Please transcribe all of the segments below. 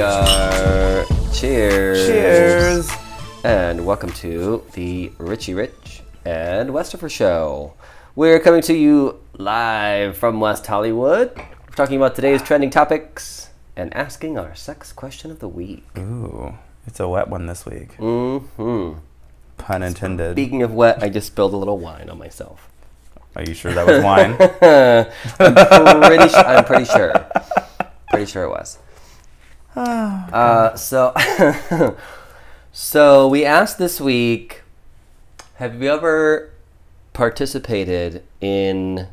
are. Cheers. Cheers. And welcome to the Richie Rich and Westifer Show. We're coming to you live from West Hollywood. We're talking about today's trending topics and asking our sex question of the week. Ooh, it's a wet one this week. Mm hmm Pun intended. Speaking of wet, I just spilled a little wine on myself. Are you sure that was wine? I'm pretty, su- I'm pretty sure. Pretty sure it was. Uh, so, so we asked this week: Have you ever participated in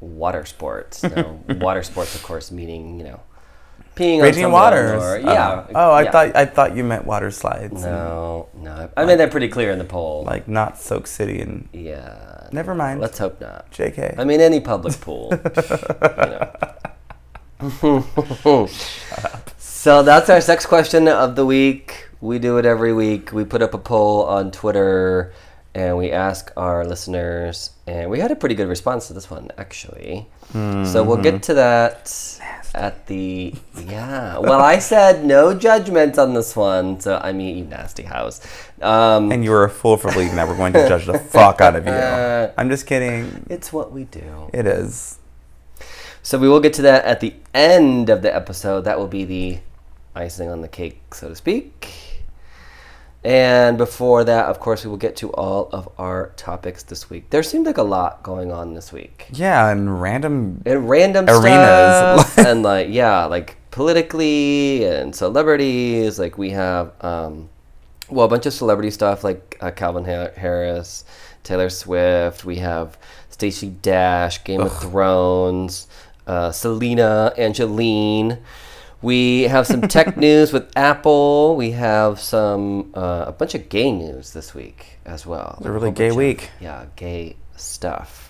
water sports? Now, water sports, of course, meaning you know, peeing on Raging someone waters. Or, Oh. yeah. Oh, I yeah. thought I thought you meant water slides. No, no. I made that pretty clear in the poll. Like not Soak City and yeah. Never mind. Let's hope not. JK. I mean, any public pool. you know. So that's our sex question of the week. We do it every week. We put up a poll on Twitter and we ask our listeners, and we had a pretty good response to this one, actually. So we'll get to that at the. Yeah. Well, I said no judgment on this one. So, I mean, you nasty house. Um, and you were a fool for believing that we're going to judge the fuck out of you. Uh, I'm just kidding. it's what we do. It is. So we will get to that at the end of the episode. That will be the icing on the cake, so to speak. And before that, of course, we will get to all of our topics this week. There seemed like a lot going on this week. Yeah, and random. And random Arenas. stuff, and like yeah, like politically and celebrities. Like we have, um, well, a bunch of celebrity stuff like uh, Calvin Ha- Harris, Taylor Swift. We have Stacey Dash, Game of Thrones, uh, Selena, Angeline. We have some tech news with Apple. We have some uh, a bunch of gay news this week as well. It's a really whole gay of- week. yeah, gay stuff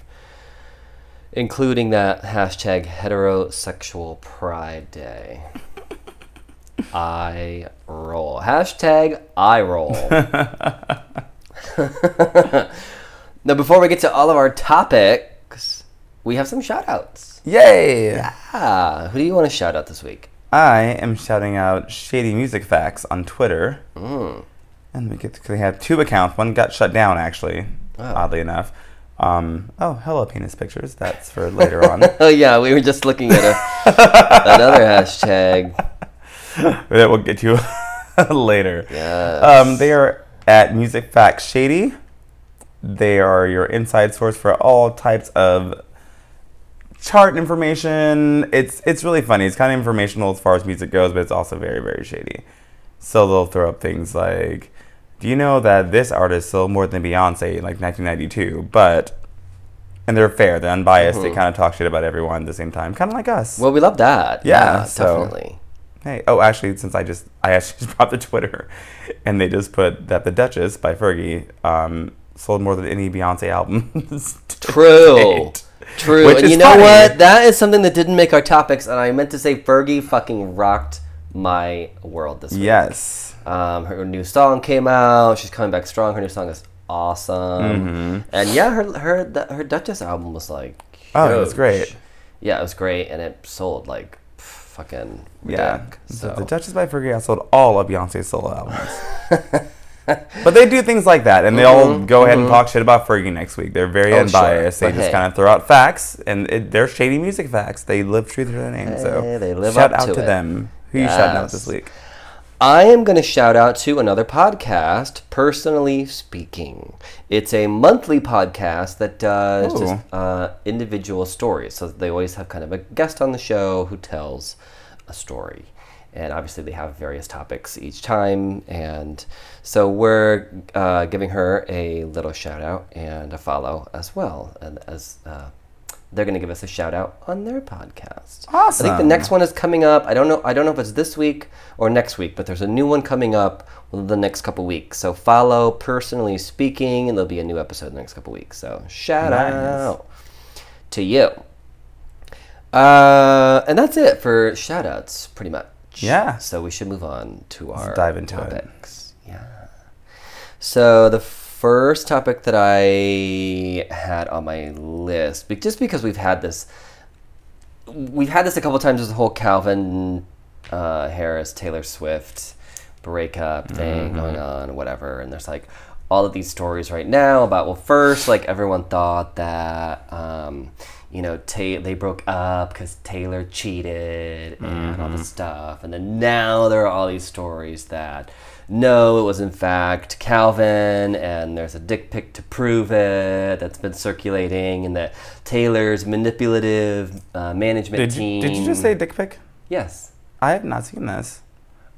including that hashtag heterosexual pride day. I roll. Hashtag I roll. now, before we get to all of our topics, we have some shout outs. Yay! Ah, who do you want to shout out this week? I am shouting out Shady Music Facts on Twitter. Mm. And we get to, they have two accounts. One got shut down, actually, Oh. oddly enough. Um, oh, hello, penis pictures. That's for later on. Oh, yeah, we were just looking at a, another hashtag. that we'll get to later. Yes. Um, they are at Music Facts Shady. They are your inside source for all types of chart information. It's it's really funny. It's kind of informational as far as music goes, but it's also very very shady. So they'll throw up things like, "Do you know that this artist sold more than Beyonce in like 1992?" But and they're fair, they're unbiased. They kind of talk shit about everyone at the same time, kind of like us. well, we love that. Yeah, so- definitely. Hey, oh, actually, since I just I actually just brought the Twitter, and they just put that the Duchess by Fergie um, sold more than any Beyonce album. True. date. True. Which and you know funny. what? That is something that didn't make our topics, and I meant to say Fergie fucking rocked my world this week. Yes. Um, her new song came out. She's coming back strong. Her new song is awesome. Mm-hmm. And yeah, her her her Duchess album was like Oh, it was great. Yeah, it was great, and it sold like fucking Yeah. ridic, So So the Duchess by Fergie outsold all of Beyonce's solo albums. but they do things like that, and they'll go ahead and talk shit about Fergie next week. They're very Mm-hmm, Oh, sure, unbiased. they but just hey. kind of throw out facts, and it, they're shady music facts. They live true to their name. so they live shout out to to, them. Who you shouting out this week? I am going to shout out to another podcast, Personally Speaking. It's a monthly podcast that does Ooh. just uh, individual stories. So they always have kind of a guest on the show who tells a story. And obviously, they have various topics each time. And so we're uh, giving her a little shout out and a follow as well. And as uh, they're going to give us a shout out on their podcast. Awesome. I think the next one is coming up. I don't know. I don't know if it's this week or next week, but there's a new one coming up the next couple weeks. So follow personally speaking, and there'll be a new episode in the next couple weeks. So shout Nice. out to you. Uh, and that's it for shout outs, pretty much. Yeah. So we should move on to our dive into it. topics. Yeah. So the first topic that I had on my list, just because we've had this, we've had this a couple times. This whole Calvin uh, Harris Taylor Swift breakup thing Mm-hmm. going on, whatever. And there's like all of these stories right now about well, first like everyone thought that um, you know Ta- they broke up because Taylor cheated and all Mm-hmm. this stuff, and then now there are all these stories that. No, it was in fact Calvin, and there's a dick pic to prove it that's been circulating, and that Taylor's manipulative uh, management Did you, team. did you just say dick pic? yes? I have not seen this.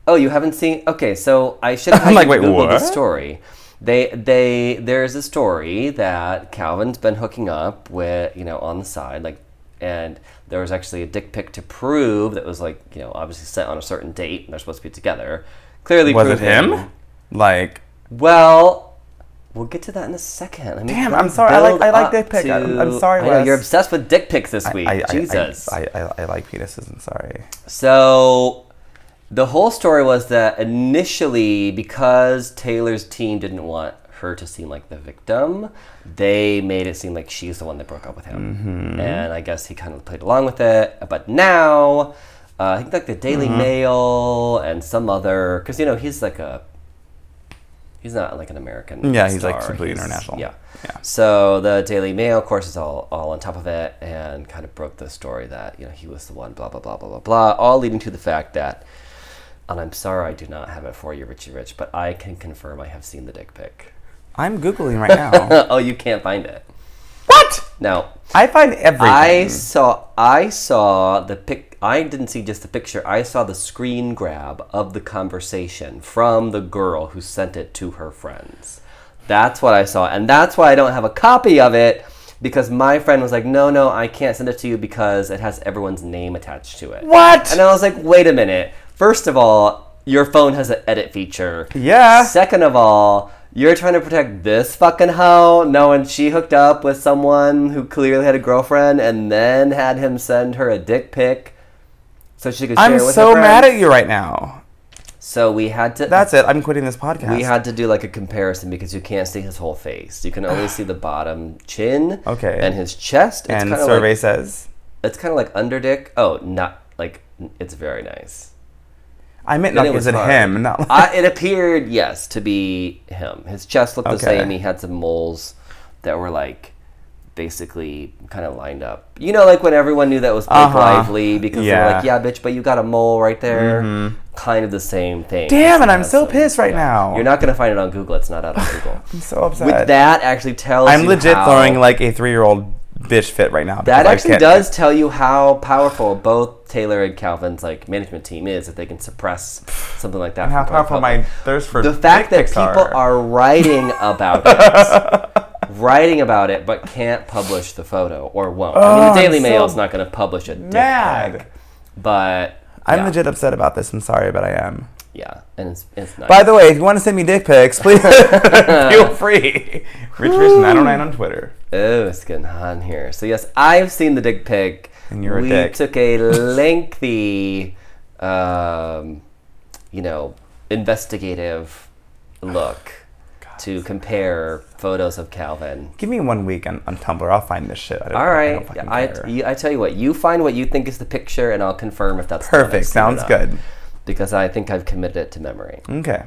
Oh, you haven't seen? Okay, so I should have I'm like, wait, Google the what? story. They they there's a story that Calvin's been hooking up with you know on the side like, and there was actually a dick pic to prove that was like you know obviously sent on a certain date and they're supposed to be together. Clearly, Was it him? Like, Well, we'll get to that in a second. Let me Damn, I'm sorry. I like- I like dick pic. I'm- I'm sorry, I know, you're obsessed with dick pics this week. I, I- Jesus. I, I, I like penises. I'm sorry. So the whole story was that initially, because Taylor's team didn't want her to seem like the victim, they made it seem like she's the one that broke up with him. And I guess he kind of played along with it. But now, uh, I think like the Daily Mail and some other, because you know he's like a, he's not like an American. Yeah, he's, like, star. completely international. Yeah. Yeah. So the Daily Mail, of course, is all, all on top of it and kind of broke the story that, you know, he was the one, blah, blah, blah, blah, blah, blah, all leading to the fact that, and I'm sorry I do not have it for you, Richie Rich, but I can confirm I have seen the dick pic. I'm googling right now. oh, you can't find it. what? No. I find everything. I saw I saw the pic I didn't see just the picture. I saw the screen grab of the conversation from the girl who sent it to her friends. That's what I saw. And that's why I don't have a copy of it because my friend was like, "No, no, I can't send it to you because it has everyone's name attached to it." What? And I was like, "Wait a minute. First of all, your phone has an edit feature. Yeah. Second of all, you're trying to protect this fucking hoe, knowing she hooked up with someone who clearly had a girlfriend and then had him send her a dick pic so she could share I'm it with so her mad at you right now. So we had to That's it. I'm quitting this podcast. we had to do like a comparison because you can't see his whole face. You can only see the bottom chin Okay. and his chest. It's and survey like says it's kind of like under dick. Oh, not like it's very nice. I meant And not it was is it hard. him, not like, I, it appeared, yes, to be him. His chest looked the same. He had some moles that were like basically kind of lined up. You know, like when everyone knew that was Blake Uh-huh. Lively because they were Yeah. like, "Yeah, bitch, but you got a mole right there." Kind of the same thing. Damn it, I'm so some- pissed right now. You're not gonna find it on Google. It's not out on Google. I'm so upset. With that, actually tells I'm legit how- throwing like a three year old bitch fit right now. That actually does tell you how powerful both Taylor and Calvin's like management team is that they can suppress something like that. And how powerful my thirst for the fact that people are writing about it, writing about it, but can't publish the photo or won't. I mean, Oh, the Daily I'm Mail is not going to publish a dick pic, but I'm legit upset about this. I'm sorry, but I am. Yeah, and it's it's nice. By the way, if you want to send me dick pics, please feel free. Rich Rich 909 on Twitter. Oh, it's getting hot in here. So yes, I've seen the dick pic. And you're a we dick. took a lengthy, um, you know, investigative look to compare photos of Calvin. Give me one week on, on Tumblr. I'll find this shit. I don't, All I don't I, you, I tell you what, you find what you think is the picture, and I'll confirm if that's the one I've Perfect. Sounds good. Because I think I've committed it to memory. Okay.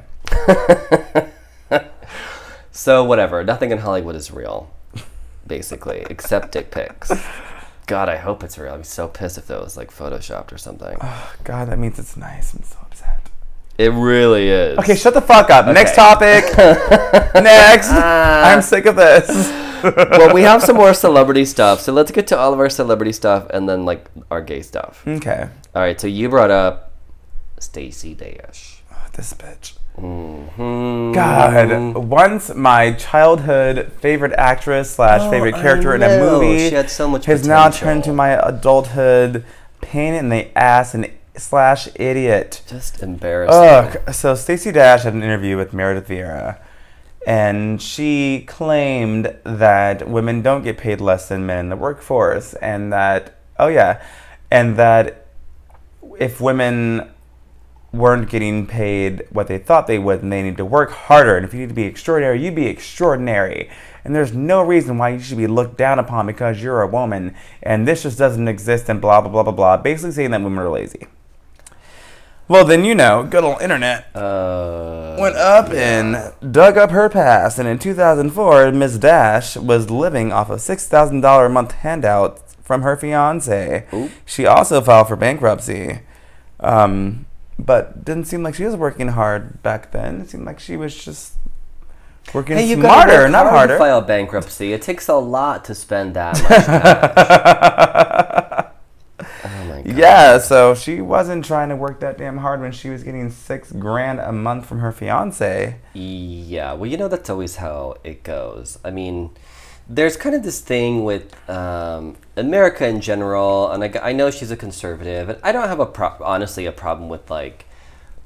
So whatever, nothing in Hollywood is real, basically, except dick pics. God, I hope it's real. I'd be so pissed if that was like photoshopped or something. Oh, God, that means it's nice. I'm so upset. It really is. Okay, shut the fuck up. Next topic. Next. Ah. I'm sick of this. well, we have some more celebrity stuff, so let's get to all of our celebrity stuff and then like our gay stuff. okay. All right, so you brought up Stacey Dash. Oh, this bitch. Hmm. God, once my childhood favorite actress slash favorite Oh, character in a movie She had so much has now turned to my adulthood pain in the ass and slash idiot. Just embarrassing. Ugh. So Stacey Dash had an interview with Meredith Vieira, and she claimed that women don't get paid less than men in the workforce, and that oh yeah, and that if women weren't getting paid what they thought they would, and they need to work harder, and if you need to be extraordinary, you be extraordinary. And there's no reason why you should be looked down upon because you're a woman, and this just doesn't exist, and blah blah blah blah blah. Basically saying that women are lazy. Well, then you know, good old internet Uh, went up and dug up her past. And in 2004, Ms. Dash was living off a $6,000 a month handout from her fiance. Oop. She also filed for bankruptcy. Um, but didn't seem like she was working hard back then. It seemed like she was just working Hey, you smarter, gotta work not hard harder. To file bankruptcy. It takes a lot to spend that much oh my god. Yeah, so she wasn't trying to work that damn hard when she was getting six grand a month from her fiance. Yeah, well, you know that's always how it goes. I mean, there's kind of this thing with um, America in general, and I know she's a conservative, and I don't have a pro- honestly a problem with like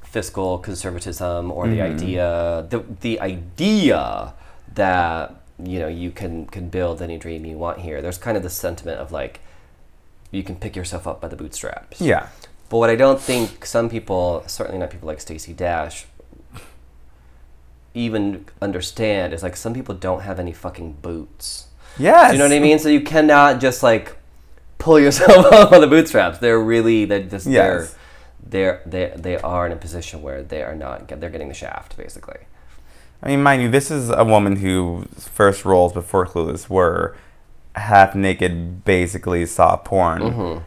fiscal conservatism or the idea the the idea that you know you can can build any dream you want here. There's kind of the sentiment of like you can pick yourself up by the bootstraps. Yeah. But what I don't think some people, certainly not people like Stacey Dash, even understand is like some people don't have any fucking boots. Yes. Do you know what I mean? So you cannot just like pull yourself up on the bootstraps. They're really they're just Yes. they're they're they they are in a position where they are not they're getting the shaft basically. I mean, mind you, this is a woman whose first roles before Clueless were half naked, basically soft porn. Mm-hmm.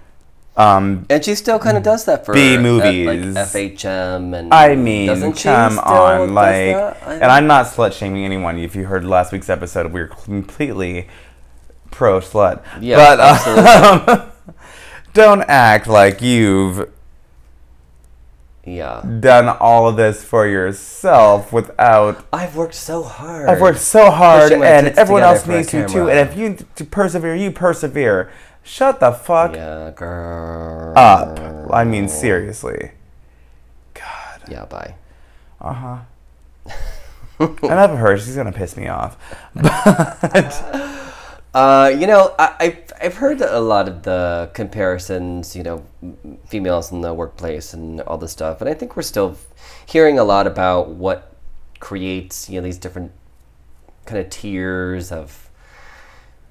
Um, And she still kind of does that for B uh, movies. like FHM and I mean, doesn't she come on, like, and I'm not slut shaming anyone. If you heard last week's episode, we were completely pro slut. Yeah, but absolutely. um, don't act like you've yeah. done all of this for yourself without. I've worked so hard. I've worked so hard, and everyone else needs to too. And if you persevere, you persevere. Shut the fuck Yeah, girl. up. I mean, seriously. God. Yeah, bye. Uh huh. Enough of her. She's gonna piss me off. but. Uh, you know, I, I've, I've heard a lot of the comparisons, you know, females in the workplace and all this stuff, and I think we're still hearing a lot about what creates, you know, these different kind of tiers of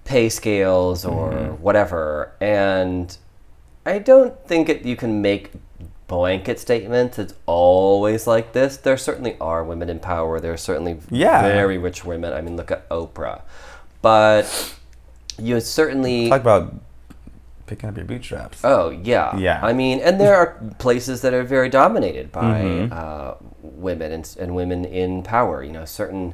pay scales or whatever. And I don't think it, you can make blanket statements. It's always like this. There certainly are women in power. There are certainly Yeah. very rich women. I mean, look at Oprah. But you certainly. Talk about picking up your bootstraps. Oh yeah, Yeah. I mean, and there are places that are very dominated by Mm-hmm. uh, women and, and women in power. You know, certain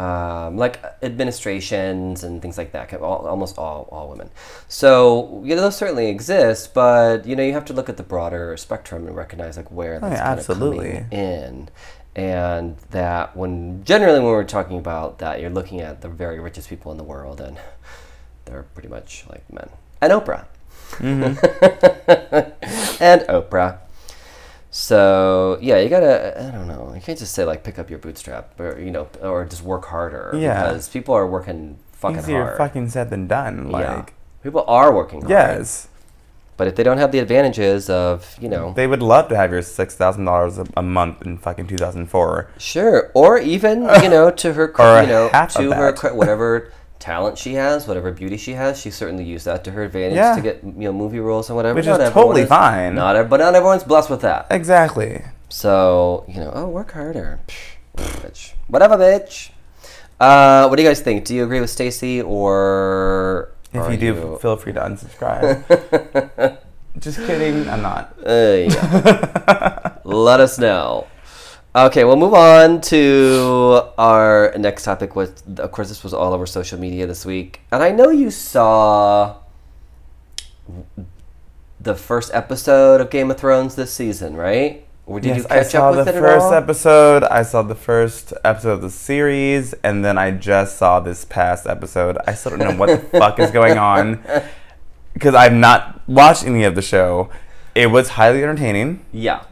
um, like administrations and things like that. All, almost all all women. So you know, those certainly exist, but you know, you have to look at the broader spectrum and recognize like where that's Oh, yeah, kind absolutely. of coming in. And that when generally when we're talking about that, you're looking at the very richest people in the world, and they're pretty much like men. And Oprah. and Oprah. So yeah, you gotta. I don't know. You can't just say like pick up your bootstrap, or you know, or just work harder. Yeah. Because people are working fucking Easier hard. fucking said than done. yeah. Like, People are working hard. yes. But if they don't have the advantages of, you know, They would love to have your $6,000 a- a month in fucking 2004. Sure, or even you know to her, Or you know, to her whatever talent she has, whatever beauty she has, she certainly used that to her advantage Yeah. to get you know movie roles and whatever. Which Not is totally fine. Not but not everyone's blessed with that. Exactly. So you know, oh, work harder, bitch. Whatever, bitch. Uh, what do you guys think? Do you agree with Stacey or? If you do, feel free to unsubscribe. Just kidding. I'm not. Uh, yeah. Let us know. Okay, we'll move on to our next topic. With of course, this was all over social media this week, and I know you saw the first episode of Game of Thrones this season, right? Or did yes, you I saw up with the it first episode. I saw the first episode of the series, and then I just saw this past episode. I still don't know what the fuck is going on because I've not watched any of the show. It was highly entertaining. yeah.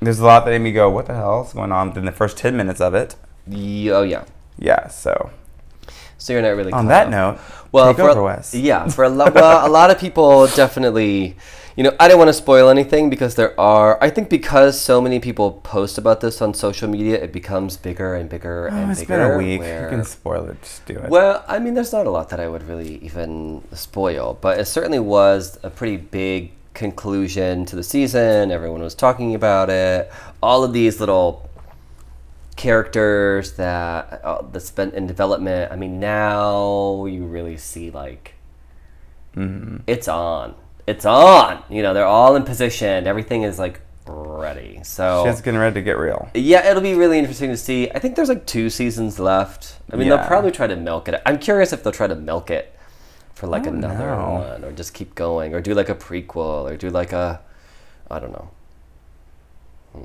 There's a lot that made me go, "What the hell is going on?" In the first ten minutes of it. Ye- oh yeah. Yeah. So So you're not really on that up. note, well, take for, over, Wes. Yeah, for a lot, well, a lot of people definitely, you know, I don't want to spoil anything because there are. I think because so many people post about this on social media, it becomes bigger and bigger Oh, and it's bigger. been a week. where- You can spoil it. Just do it. well, I mean, there's not a lot that I would really even spoil, but it certainly was a pretty big conclusion to the season. Everyone was talking about it. All of these little characters that uh, that's been in development. I mean, now you really see like it's on. It's on. You know, they're all in position. Everything is like ready. So Shit's getting ready to get real. yeah, it'll be really interesting to see. I think there's like two seasons left. I mean, they'll probably try to milk it. I'm curious if they'll try to milk it for like don't another one, or just keep going, or do like a prequel, or do like a, I don't know. Hmm.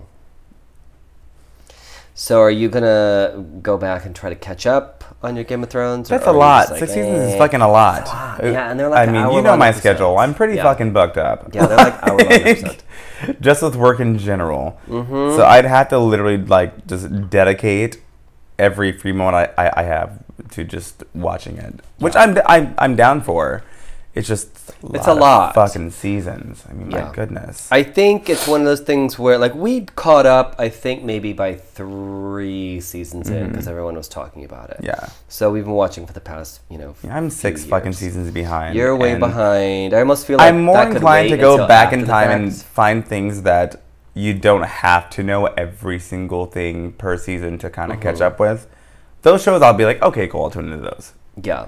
So, are you gonna go back and try to catch up on your Game of Thrones? That's are a lot. like, Six seasons is eh? fucking a lot. lot. Yeah, and they're like I mean, you know my episodes. schedule. I'm pretty Yeah. fucking booked up. Yeah, they're like hour-long episodes. just with work in general. Mm-hmm. So I'd have to literally like just dedicate every free moment I, I, I have to just watching it, which I'm, I'm I'm down for. It's just It's a of lot. fucking seasons. I mean, Yeah. my goodness. I think it's one of those things where, like, we caught up. I think maybe by three seasons in because everyone was talking about it. Mm-hmm. yeah. So we've been watching for the past, you know, Yeah, I'm six fucking seasons behind. You're way behind. I almost feel like I'm more inclined to go back in time and find things that you don't have to know every single thing per season to kind of catch Mm-hmm. up with. Those shows, I'll be like, okay, cool, I'll tune into those. Yeah.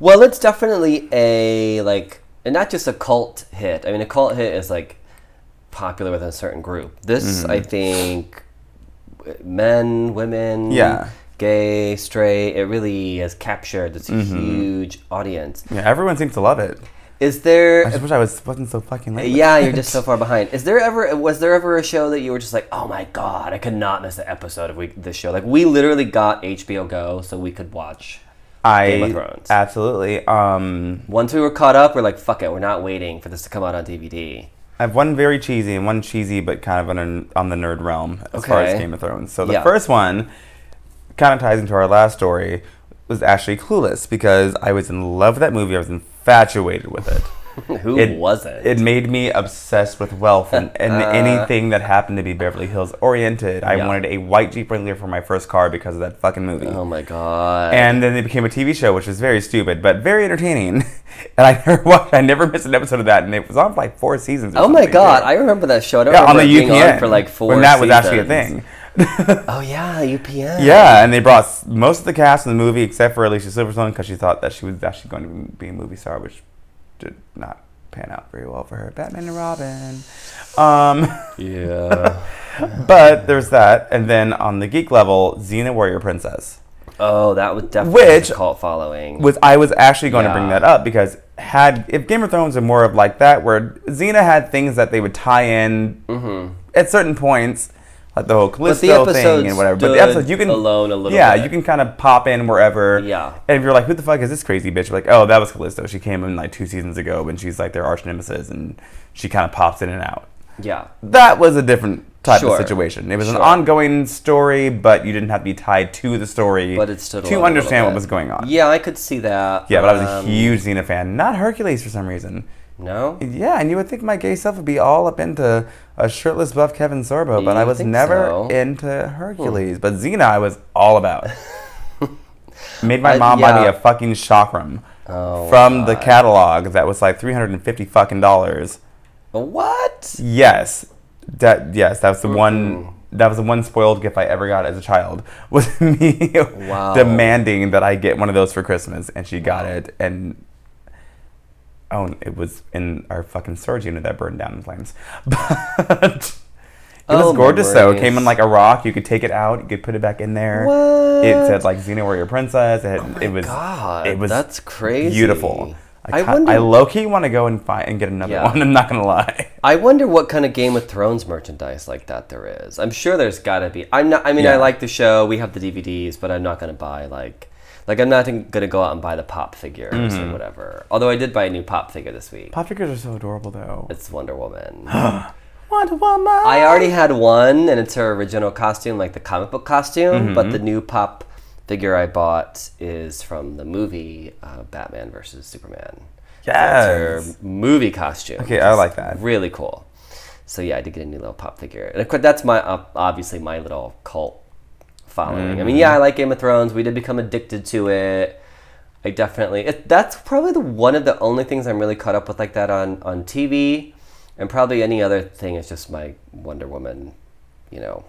Well, it's definitely a like, and not just a cult hit. I mean, a cult hit is like popular within a certain group. This, Mm-hmm. I think, men, women, Yeah. gay, straight, it really has captured this Mm-hmm. huge audience. Yeah, everyone seems to love it. Is there? I just wish I was wasn't so fucking late. yeah, you're just so far behind. Is there ever? Was there ever a show that you were just like, oh my god, I could not miss the episode of we, this show? Like we literally got HBO Go so we could watch. I Game of Thrones. absolutely. Um, Once we were caught up, we're like, fuck it, we're not waiting for this to come out on DVD. I have one very cheesy and one cheesy, but kind of on, on the nerd realm as far as Game of Thrones. So the Yeah. first one kind of ties into our last story was actually Clueless because I was in love with that movie. I was infatuated with it. Who It wasn't? It made me obsessed with wealth and, and uh. anything that happened to be Beverly Hills oriented. I Yeah. wanted a white Jeep Wrangler for my first car because of that fucking movie. oh my god. And then it became a TV show, which was very stupid but very entertaining. And I never watched, I never missed an episode of that, and it was on for like four seasons. Or oh my god, too. I remember that show. I don't yeah, on the UPN on for like four when that was actually a thing. Oh yeah, UPN. yeah, and they brought most of the cast in the movie except for Alicia Silverstone because she thought that she was actually going to be a movie star, which did not pan out very well for her. Batman and Robin. Um, Yeah. but there's that, and then on the geek level, Xena Warrior Princess. oh, that was definitely Which a cult following. was I was actually going to bring that up because had if Game of Thrones were more of like that, where Xena had things that they would tie in at certain points, like the whole Callisto thing and whatever. But the episode you can alone a little yeah, bit. you can kind of pop in wherever. Yeah. And if you're like, who the fuck is this crazy bitch? You're like, oh, that was Callisto. She came in like two seasons ago, and she's like their arch nemesis, and she kind of pops in and out. yeah. That was a different type Sure. of situation. It was an ongoing story, but you didn't have to be tied to the story But it stood to understand what was going on. Yeah, I could see that. Yeah, but I was a Um, huge Xena fan. Not Hercules for some reason. No. Yeah, and you would think my gay self would be all up into a shirtless buff Kevin Sorbo, but You I was never so? Hmm. into Hercules. But Xena, I was all about. Made my I- mom buy me a fucking chakram Oh, from the catalog that was like three hundred and fifty fucking dollars. What? Yes, that yes, that was the one. That was the one spoiled gift I ever got as a child. Was me Wow. demanding that I get one of those for Christmas, and she got it, and oh, it was in our fucking storage unit that burned down in flames. But it was Oh, gorgeous though. It came in like a rock. You could take it out. You could put it back in there. What? It said like Xena Warrior Princess. It, had, Oh my it was God, it was that's crazy. beautiful. I, I ca- wonder- I low key want to go and find and get another Yeah. one. I'm not gonna lie. I wonder what kind of Game of Thrones merchandise like that there is. I'm sure there's got to be. I'm not. I mean, I like the show. We have the DVDs, but I'm not to buy like, like I'm not to go out and buy the pop figures Mm-hmm. or whatever. Although I did buy a new pop figure this week. Pop figures are so adorable though. It's Wonder Woman. Wonder Woman. I already had one, and it's her original costume, like the comic book costume. Mm-hmm. But the new pop figure I bought is from the movie uh, Batman versus Superman. So Yes. it's her movie costume. Okay, I like that. Really cool. So yeah, I did get a new little pop figure, and of course that's my uh, obviously my little cult following. I Mm-hmm. mean, yeah, I like Game of Thrones. We did become addicted to it. I definitely. It, that's probably the one of the only things I'm really caught up with like that on on TV. and probably any other thing is just my Wonder Woman, you know.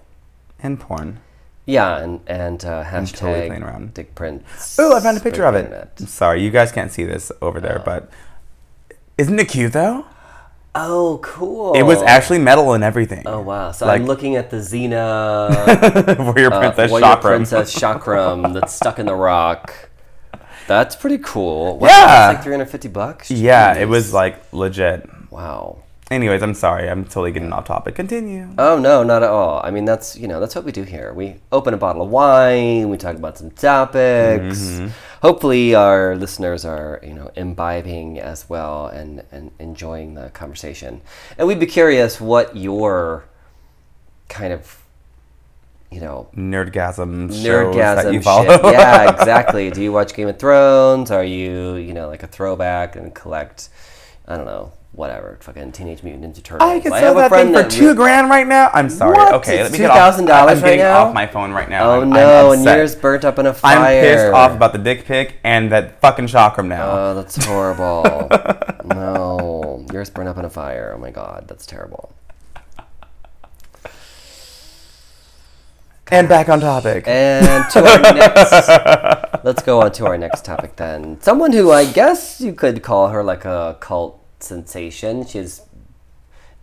And porn. Yeah, and and uh, totally playing around. Dick Prince. Oh, I found a picture of it. Sorry, you guys can't see this over there, but isn't it cute though? Oh, cool. It was actually metal and everything. Oh wow! So Like- I'm looking at the Xena Warrior uh, Princess Warrior Chakram. Princess Chakram that's stuck in the rock. That's pretty cool. Wow, Yeah. like 350 bucks. Yeah, it was like legit. wow. Anyways, I'm sorry. I'm totally getting off topic. Continue. Oh no, not at all. I mean, that's you know that's what we do here. We open a bottle of wine. We talk about some topics. Mm-hmm. Hopefully, our listeners are you know imbibing as well and and enjoying the conversation. And we'd be curious what your kind of you know Nerdgasm shows that nerdgasm you follow. shit. Yeah, exactly. Do you watch Game of Thrones? Are you, you know, like a throwback and collect, I don't know, whatever, fucking Teenage Mutant Ninja Turtles? I can have sell that thing for that two grand right now. I'm sorry. What? Okay, It's let me get off. $2,000 I'm right getting now? off my phone right now. Oh I'm, no, I'm and yours burnt up in a fire. I'm pissed off about the dick pic and that fucking chakram now. Oh, that's horrible. no, yours burnt up in a fire. Oh my god, that's terrible. and back on topic. And to our next, let's go on to our next topic then. Someone who I guess you could call her like a cult sensation. She's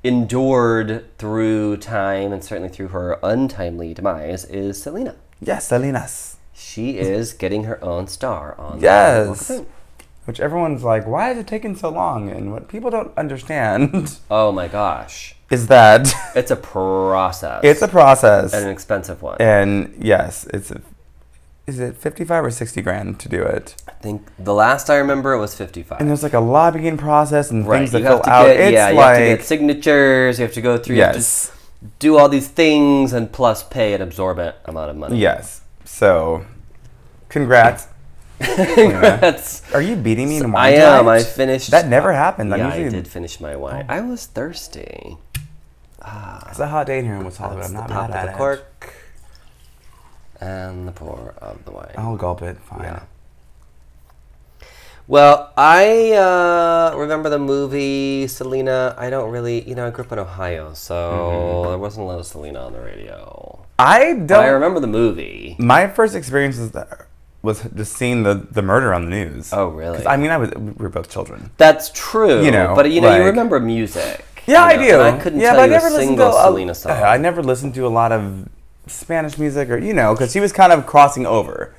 endured through time and certainly through her untimely demise is Selena. yes, Salinas. She is getting her own star on the Yes. Fame. Which everyone's like, why is it taking so long? And what people don't understand Oh my gosh, is that it's a process. it's a process. and an expensive one. And yes, it's a, is it 55 or 60 grand to do it? I think the last I remember it was fifty-five. And there's like a lobbying process and right, things that you have fill to out. get it's yeah, you like have to get signatures. You have to go through. You have to yes, do all these things and plus pay an absorbent amount of money. yes. So, congrats. Congrats. Are you beating me in wine? I am. I finished. That never happened. I Yeah, I usually did finish my wine. Oh. I was thirsty. It's a hot day in here in West Hollywood. I'm not mad at the it. cork and the pour of the wine. I'll gulp it. Fine. Yeah. Well, I uh, remember the movie Selena. I don't really, you know, I grew up in Ohio, so there wasn't a lot of Selena on the radio. I don't. I remember the movie. My first experience was, was just seeing the, the murder on the news. Oh, really? I mean, I was we were both children. That's true. You know, but you know, you remember music. Yeah, you know, I do. I couldn't yeah, tell but you I never a listened single to Selena song. I never listened to a lot of Spanish music, or you know, because she was kind of crossing over.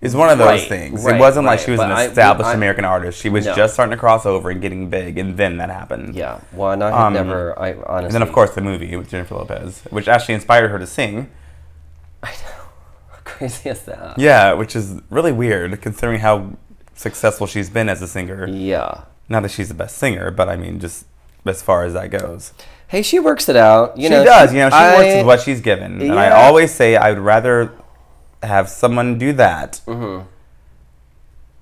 Is one of those Right, things. right, it wasn't like she was but an I- established I- American artist. She was No. just starting to cross over and getting big, and then that happened. yeah. Well, and I had Um, never. I honestly. And then, of course, the movie with Jennifer Lopez, which actually inspired her to sing. I know. How crazy is that? Yeah, which is really weird considering how successful she's been as a singer. Yeah. Not that she's the best singer, but I mean, just as far as that goes. Hey, she works it out. You she know, does. You know, she I- works with what she's given, and I always say I would rather have someone do that Mhm.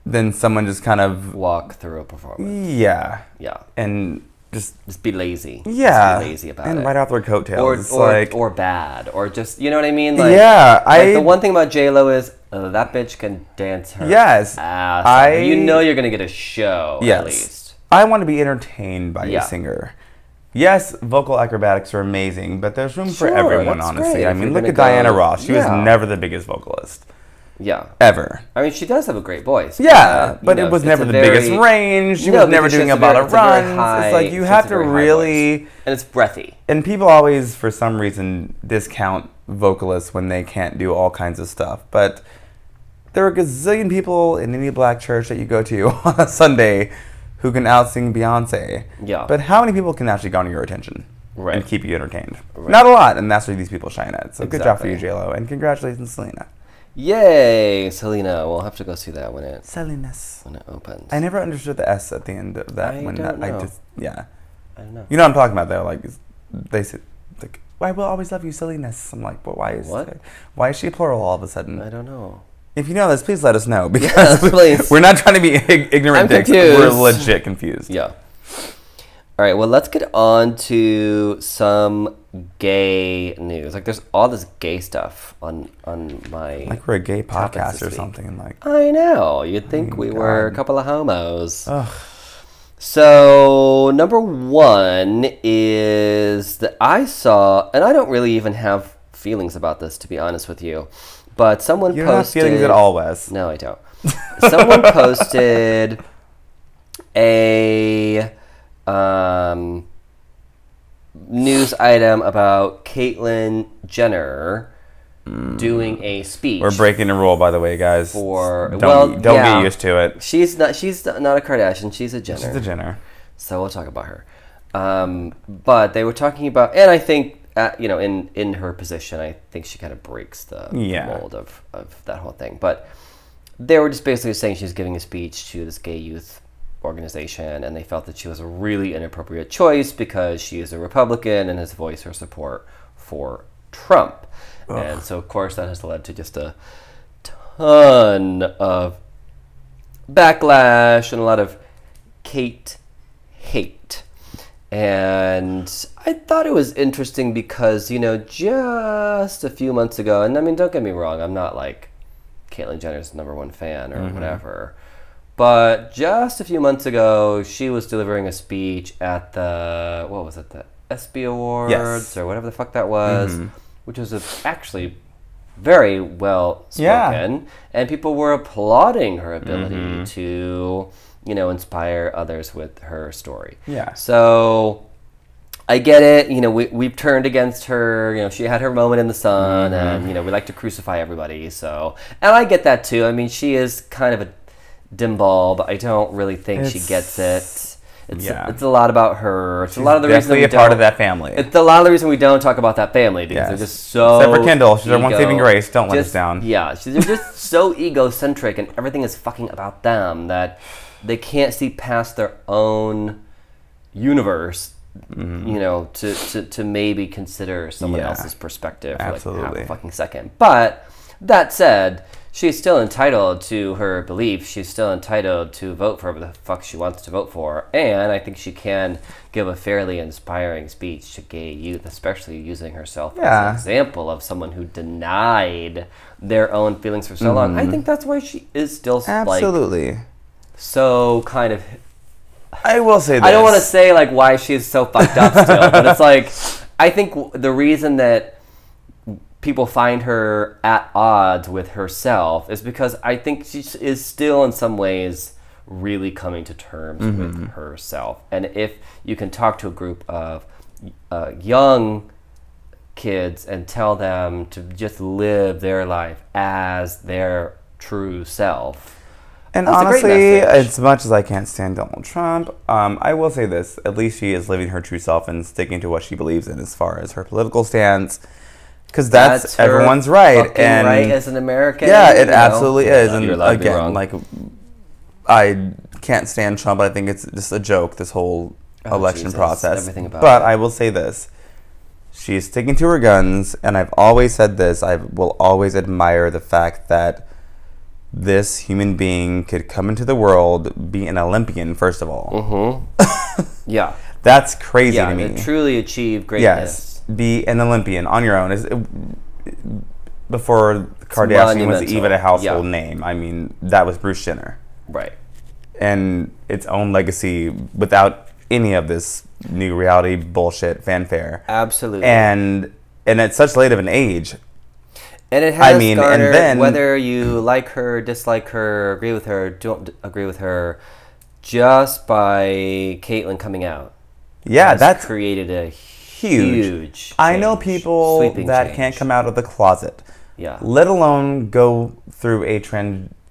than someone just kind of walk through a performance. yeah, Yeah. and just Just be lazy. yeah, Just be lazy about and it. right off their coattails. or it's or, like or bad or just you know what I mean? Like, yeah, like I the one thing about J Lo is uh, that bitch can dance her Yes, ass. I- you know you're gonna get a show yes, at least. I want to be entertained by Yeah. a singer. Yes, vocal acrobatics are amazing, but there's room Sure, for everyone. Honestly, great I mean, look at Diana Ross. She yeah. was never the biggest vocalist Yeah. ever. I mean, she does have a great voice. Yeah, uh, but know, it was never the very- biggest range. She No, was never doing a lot of it's runs. it's like you have to really. voice. and it's breathy. And people always, for some reason, discount vocalists when they can't do all kinds of stuff. But there are a gazillion people in any black church that you go to on a Sunday who can outsing Beyonce. Yeah. But how many people can actually garner your attention Right. and keep you entertained? Not a lot, and that's where these people shine at. So good job for you, Exactly. J Lo, and congratulations, Selena. Yay, Selena! We'll have to go see that when it Salinas. when it opens. I never understood the S at the end of that. I when don't that, I know. just yeah. I don't know. You know what I'm talking about though. Like they said, like, "I will always love you, Salinas." I'm like, but why is What? why is she plural all of a sudden? I don't know. If you know this, please let us know because Yes, we're not trying to be ig- ignorant I'm dicks. confused. We're legit confused. Yeah. All right. Well, let's get on to some gay news. Like, there's all this gay stuff on on my. Like we're a gay podcast or something. Like I know. You'd think Oh we my were a couple of homos. Ugh. So number one is that I saw, and I don't really even have feelings about this, to be honest with you. But someone You don't have posted feelings at all, Wes. No, I don't. someone posted a um, news item about Caitlyn Jenner doing a speech. We're breaking a rule, by the way, guys. For- don't well, don't yeah. get used to it. She's not. She's not a Kardashian. She's a Jenner. She's a Jenner. So we'll talk about her. Um, but they were talking about, and I think, uh, you know, in in her position, I think she kind of breaks the Yeah. mold of of that whole thing. But they were just basically saying she was giving a speech to this gay youth organization, and they felt that she was a really inappropriate choice because she is a Republican and has voiced her support for Trump. And so, of course, that has led to just a ton of backlash and a lot of Kate. And I thought it was interesting because, you know, just a few months ago, and I mean, don't get me wrong, I'm not like Caitlyn Jenner's number one fan or mm-hmm. whatever. But just a few months ago, she was delivering a speech at the, what was it, the ESPY Awards Yes. or whatever the fuck that was, mm-hmm. which was a, actually very well Yeah. spoken. And people were applauding her ability mm-hmm. to, you know, inspire others with her story. Yeah. So I get it. You know, we, we've turned against her. You know, she had her moment in the sun, and, mm-hmm. you know, we like to crucify everybody. So, and I get that too. I mean, she is kind of a dim bulb. I don't really think she gets it. It's, yeah. it's a lot about her. It's a lot of the reason Definitely we a part of that family. It's a lot of the reason we don't talk about that family because they're just so. Except for Kendall. She's our one ego- saving grace. Don't let us down. Yeah, she's they're just so egocentric and everything is fucking about them that they can't see past their own universe. You know, to, to, to maybe consider someone Mm-hmm. Yeah. else's perspective for like half Absolutely. a fucking second. But that said, she's still entitled to her beliefs. She's still entitled to vote for the fuck she wants to vote for. And I think she can give a fairly inspiring speech to gay youth, especially using herself as an example of someone who denied their own feelings for so long. I think that's why she is still like Mm-hmm. Absolutely. So kind of I will say this. I don't want to say like why she's so fucked up still, but it's like I think the reason that people find her at odds with herself is because I think she is still in some ways really coming to terms with herself. And if you can talk to a group of uh, young kids and tell them to just live their life as their true self. And That's honestly, as much as I can't stand Donald Trump, um, I will say this: at least she is living her true self and sticking to what she believes in as far as her political stance. Because that's, her everyone's right, and right as an American. yeah, you it know. absolutely is. You're And allowed to be again, wrong. like I can't stand Trump. I think it's just a joke. This whole Oh, election Jesus, process. everything about but it. I will say this: she's sticking to her guns, and I've always said this. I will always admire the fact that this human being could come into the world, be an Olympian, first of all. Mm-hmm. yeah, That's crazy yeah, to me. to truly achieve greatness. yes, be an Olympian on your own. Is before Kardashian was even a household Yeah. name. I mean, that was Bruce Jenner, Right. and its own legacy without any of this new reality bullshit fanfare. Absolutely. And and at such late of an age, And it has I mean, and then- whether you like her, dislike her, agree with her, don't agree with her, just by Caitlyn coming out. yeah, that's created a huge. huge. I know people that change. can't come out of the closet. Yeah. let alone go through a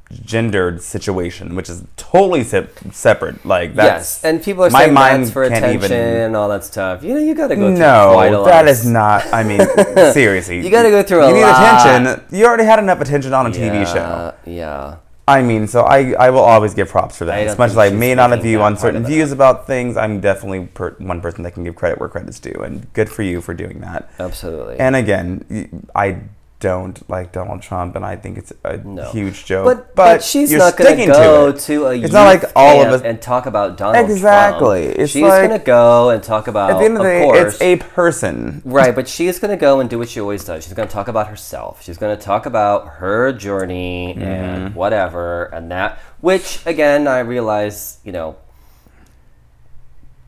transgendered situation, which is totally se- separate. Like that's yes, and people are my saying mind that's for attention even- and all that stuff. You know, you got to go through quite a no, that not. I mean, seriously, You gotta go through a You need lot. attention. You already had enough attention on a TV show. Yeah, Yeah. I mean, so I, I will always give props for that. As much as I may not have view on certain views about things, I'm definitely per- one person that can give credit where credit's due, and good for you for doing that. Absolutely. And again, I don't like Donald Trump, and I think it's a No. huge joke. But, but, she's not going to go to, a It's not like all of us- and talk about Donald Exactly. Trump. It's she's like- going to go and talk about, At the end of the day, course, it's a person. right, but she's going to go and do what she always does. She's going to talk about herself. She's going to talk about her journey and Mm-hmm. whatever and that, which again, I realize, you know,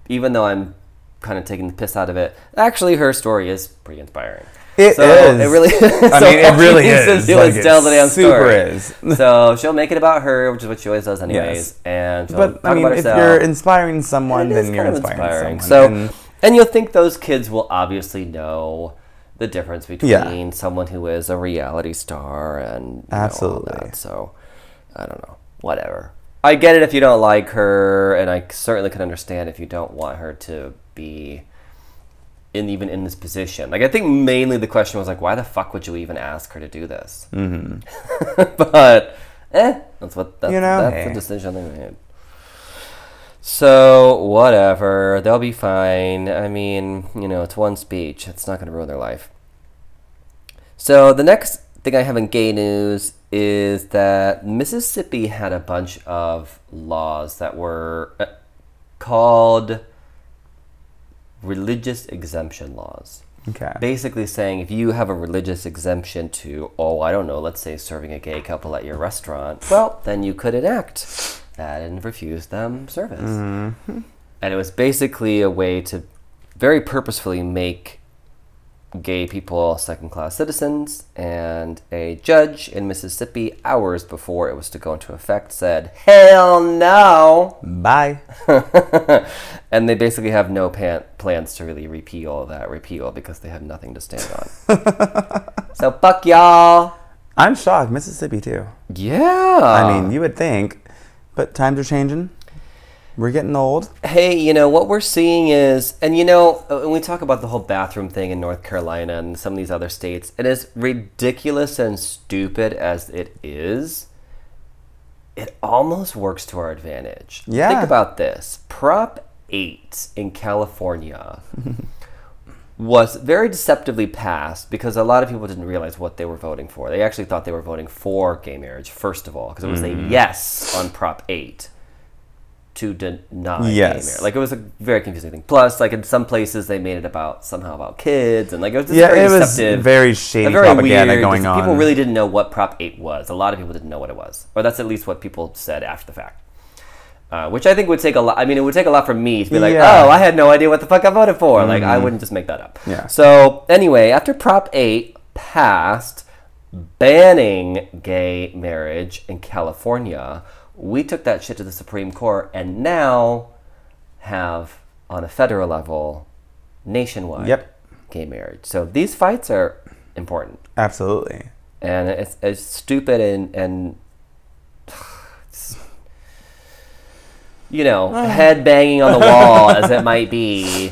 even though I'm kind of taking the piss out of it, actually her story is pretty inspiring. It so is. It really. I so mean, it she really is. do Like, it tell the damn super story. is. so she'll make it about her, which is what she always does, anyways. Yes. And she'll But I mean, if you're inspiring someone, then you're inspiring, So, someone. And- and you'll think those kids will obviously know the difference between Yeah. someone who is a reality star and know, Absolutely. that. So, I don't know. Whatever. I get it if you don't like her, and I certainly can understand if you don't want her to be in even in this position. Like, I think mainly the question was like, why the fuck would you even ask her to do this? Mm-hmm. but, eh, that's what that's, You know, that's hey. the decision they made. So, whatever. They'll be fine. I mean, you know, it's one speech. It's not going to ruin their life. So, the next thing I have in gay news is that Mississippi had a bunch of laws that were uh, called religious exemption laws. Okay. Basically saying if you have a religious exemption to, oh, I don't know, let's say serving a gay couple at your restaurant, well, then you could enact that and refuse them service. Mm-hmm. And it was basically a way to very purposefully make gay people second class citizens. And a judge in Mississippi, hours before it was to go into effect, said, Hell no! Bye. and they basically have no pan- plans to really repeal that repeal because they have nothing to stand on. so fuck y'all. I'm shocked. Mississippi too. Yeah. I mean, you would think, but times are changing. We're getting old. hey, you know what we're seeing is, and you know, uh, when we talk about the whole bathroom thing in North Carolina and some of these other states, it is ridiculous and stupid as it is. It almost works to our advantage. Yeah. Think about this. Prop 8 in California was very deceptively passed because a lot of people didn't realize what they were voting for. They actually thought they were voting for gay marriage, first of all, because it was a yes on Prop 8 to deny Yes. gay marriage. Like it was a very confusing thing. Plus, like in some places, they made it about somehow about kids, and like it was just Yeah, very it was deceptive, very shady very propaganda weird. going on. People really didn't know what Prop 8 was. A lot of people didn't know what it was, or that's at least what people said after the fact. Uh, which I think would take a lot. I mean, it would take a lot for me to be like, Yeah. "Oh, I had no idea what the fuck I voted for." Like, I wouldn't just make that up. Yeah. So anyway, after Prop 8 passed, banning gay marriage in California, we took that shit to the Supreme Court, and now have on a federal level, nationwide, Yep. gay marriage. So these fights are important Absolutely. and it's, it's stupid and and you know head banging on the wall as it might be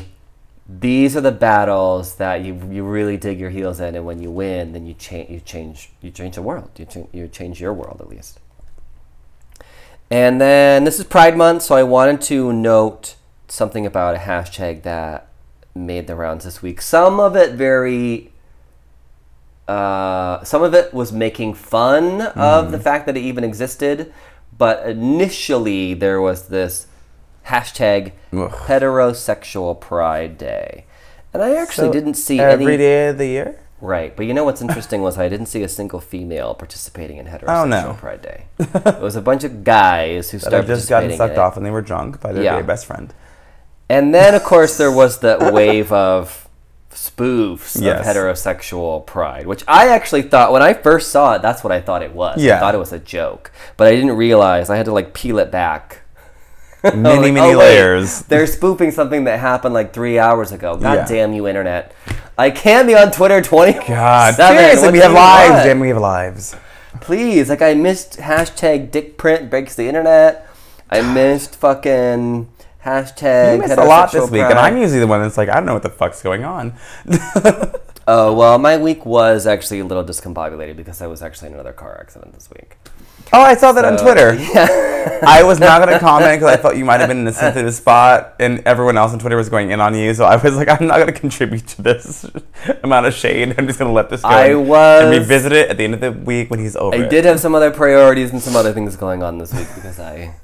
these are the battles that you you really dig your heels in and when you win then you change you change you change the world you, cha- you change your world at least and then this is pride month so i wanted to note something about a hashtag that made the rounds this week some of it very uh, some of it was making fun of the fact that it even existed, but initially there was this hashtag Ugh. heterosexual pride day. And I actually So, didn't see every any day of the year. Right, but you know what's interesting was I didn't see a single female participating in heterosexual Oh, no. pride day. it was a bunch of guys who started just gotten sucked off and they were drunk by their Yeah. gay best friend. And then, of course, there was that wave of spoofs Yes. of heterosexual pride, which I actually thought when I first saw it, that's what I thought it was. I Yeah. thought it was a joke, but I didn't realize I had to like peel it back. Many, Like, many oh, wait, layers. They're spoofing something that happened like three hours ago. God Yeah. damn you, internet! I can't be on Twitter twenty. God, seriously, we have lives, Damn, We have lives. Please, like I missed hashtag dick print breaks the internet. I missed fucking hashtag. You missed a lot this week, and. I'm usually the one that's like, I don't know what the fuck's going on. Oh well, my week was actually a little discombobulated because I was actually in another car accident this week. Oh, I saw that on Twitter. Yeah. I was not going to comment because I thought you might have been in a sensitive spot, and everyone else on Twitter was going in on you. So I was like, I'm not going to contribute to this amount of shade. I'm just going to let this go I and, was- and revisit it at the end of the week when he's over. I it. did have some other priorities and some other things going on this week because I.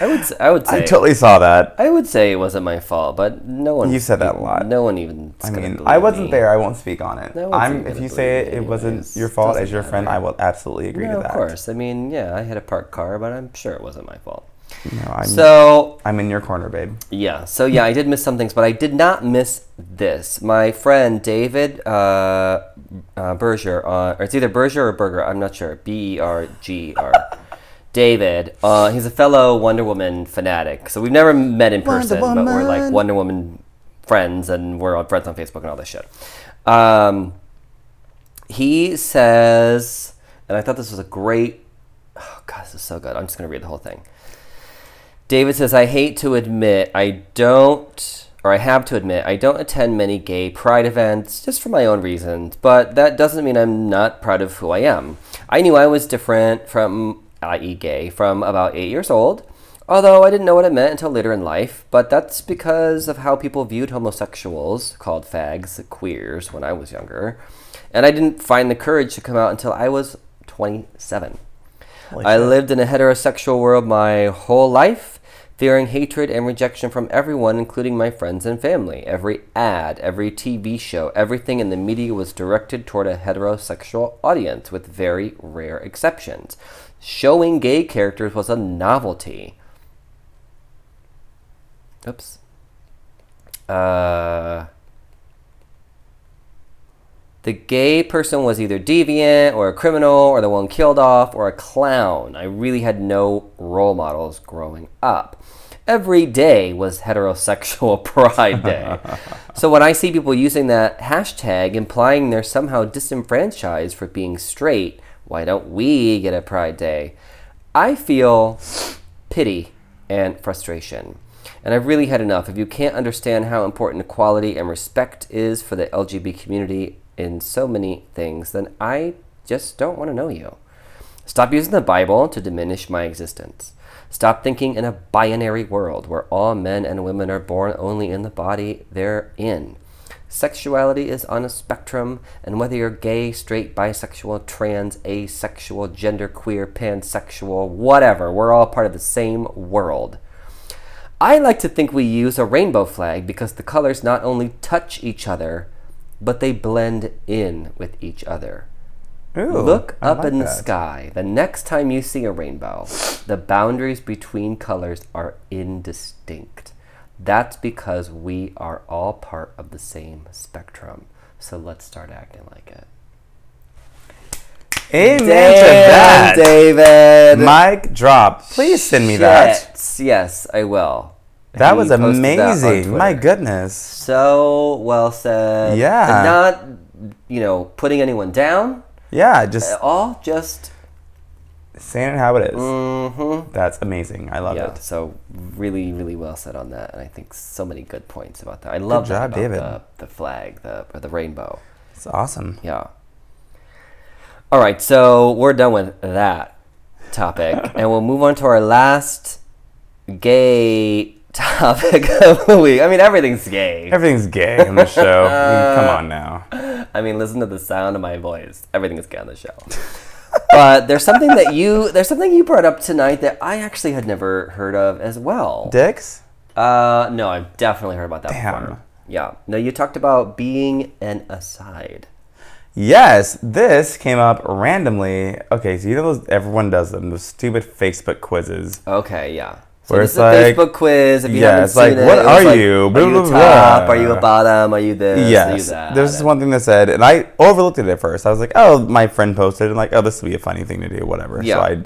I would I would say I totally saw that. I would say it wasn't my fault, but no one. You said that a lot. No one even. I mean, I wasn't there. I won't speak on it. No I'm. If you say it, it wasn't your fault Doesn't as your friend, matter. I will absolutely agree No, to that. of course. I mean, yeah, I had a parked car, but I'm sure it wasn't my fault. Know, I'm, So I'm in your corner, babe. Yeah. So yeah, I did miss some things, but I did not miss this. My friend David uh, uh, Berger, uh, or it's either Berger or Berger. I'm not sure. B E R G R. David. Uh, he's a fellow Wonder Woman fanatic. So we've never met in person, but we're like Wonder Woman friends, and we're on friends on Facebook and all this shit. Um, he says, and I thought this was a great. Oh God, this is so good. I'm just gonna read the whole thing. David says, I hate to admit I don't, or I have to admit, I don't attend many gay pride events just for my own reasons, but that doesn't mean I'm not proud of who I am. I knew I was different from, i.e., gay, from about eight years old, although I didn't know what it meant until later in life, but that's because of how people viewed homosexuals, called fags, queers, when I was younger, and I didn't find the courage to come out until I was 27. Holy I shit. lived in a heterosexual world my whole life, fearing hatred and rejection from everyone, including my friends and family. Every ad, every TV show, everything in the media was directed toward a heterosexual audience, with very rare exceptions. Showing gay characters was a novelty. Oops. Uh. The gay person was either deviant or a criminal or the one killed off or a clown. I really had no role models growing up. Every day was heterosexual pride day. so when I see people using that hashtag implying they're somehow disenfranchised for being straight, why don't we get a pride day? I feel pity and frustration. And I've really had enough. If you can't understand how important equality and respect is for the LGBT community in so many things, then I just don't want to know you. Stop using the Bible to diminish my existence. Stop thinking in a binary world where all men and women are born only in the body they're in. Sexuality is on a spectrum, and whether you're gay, straight, bisexual, trans, asexual, genderqueer, pansexual, whatever, we're all part of the same world. I like to think we use a rainbow flag because the colors not only touch each other, but they blend in with each other. Ooh, Look up like in the sky. The next time you see a rainbow, the boundaries between colors are indistinct. That's because we are all part of the same spectrum. So let's start acting like it. Amen to that. David. Mic drop. Please send me that. Yes, I will. That He was posted that amazing. My goodness. So well said. Yeah. And not, you know, putting anyone down. Yeah, just All just. Saying it how it is. Mm-hmm. That's amazing. I love Yeah. it. So really, really well said on that, and I think so many good points about that. I love that job, David. The, the flag, the or the rainbow. It's awesome. Yeah. All right, so we're done with that topic, and we'll move on to our last gay topic of the week. I mean, everything's gay. Everything's gay on the show. I mean, come on now. I mean, listen to the sound of my voice. Everything is gay on the show. But there's something that you there's something you brought up tonight that I actually had never heard of as well. Dicks? Uh, no, I've definitely heard about that Damn. before. Yeah. No, you talked about being an aside. Yes, this came up randomly. Okay, so you know those everyone does them, those stupid Facebook quizzes. Okay, yeah. So Where this it's is a like- Facebook quiz. If you Yeah, haven't it's like, seen what it was are like, you? Are you a blah, top? Are you a bottom? Are you this? Are you yes, that? there's this one thing that said, and I overlooked it at first. I was like, oh, my friend posted, and like, oh, this would be a funny thing to do, whatever. Yeah. So I,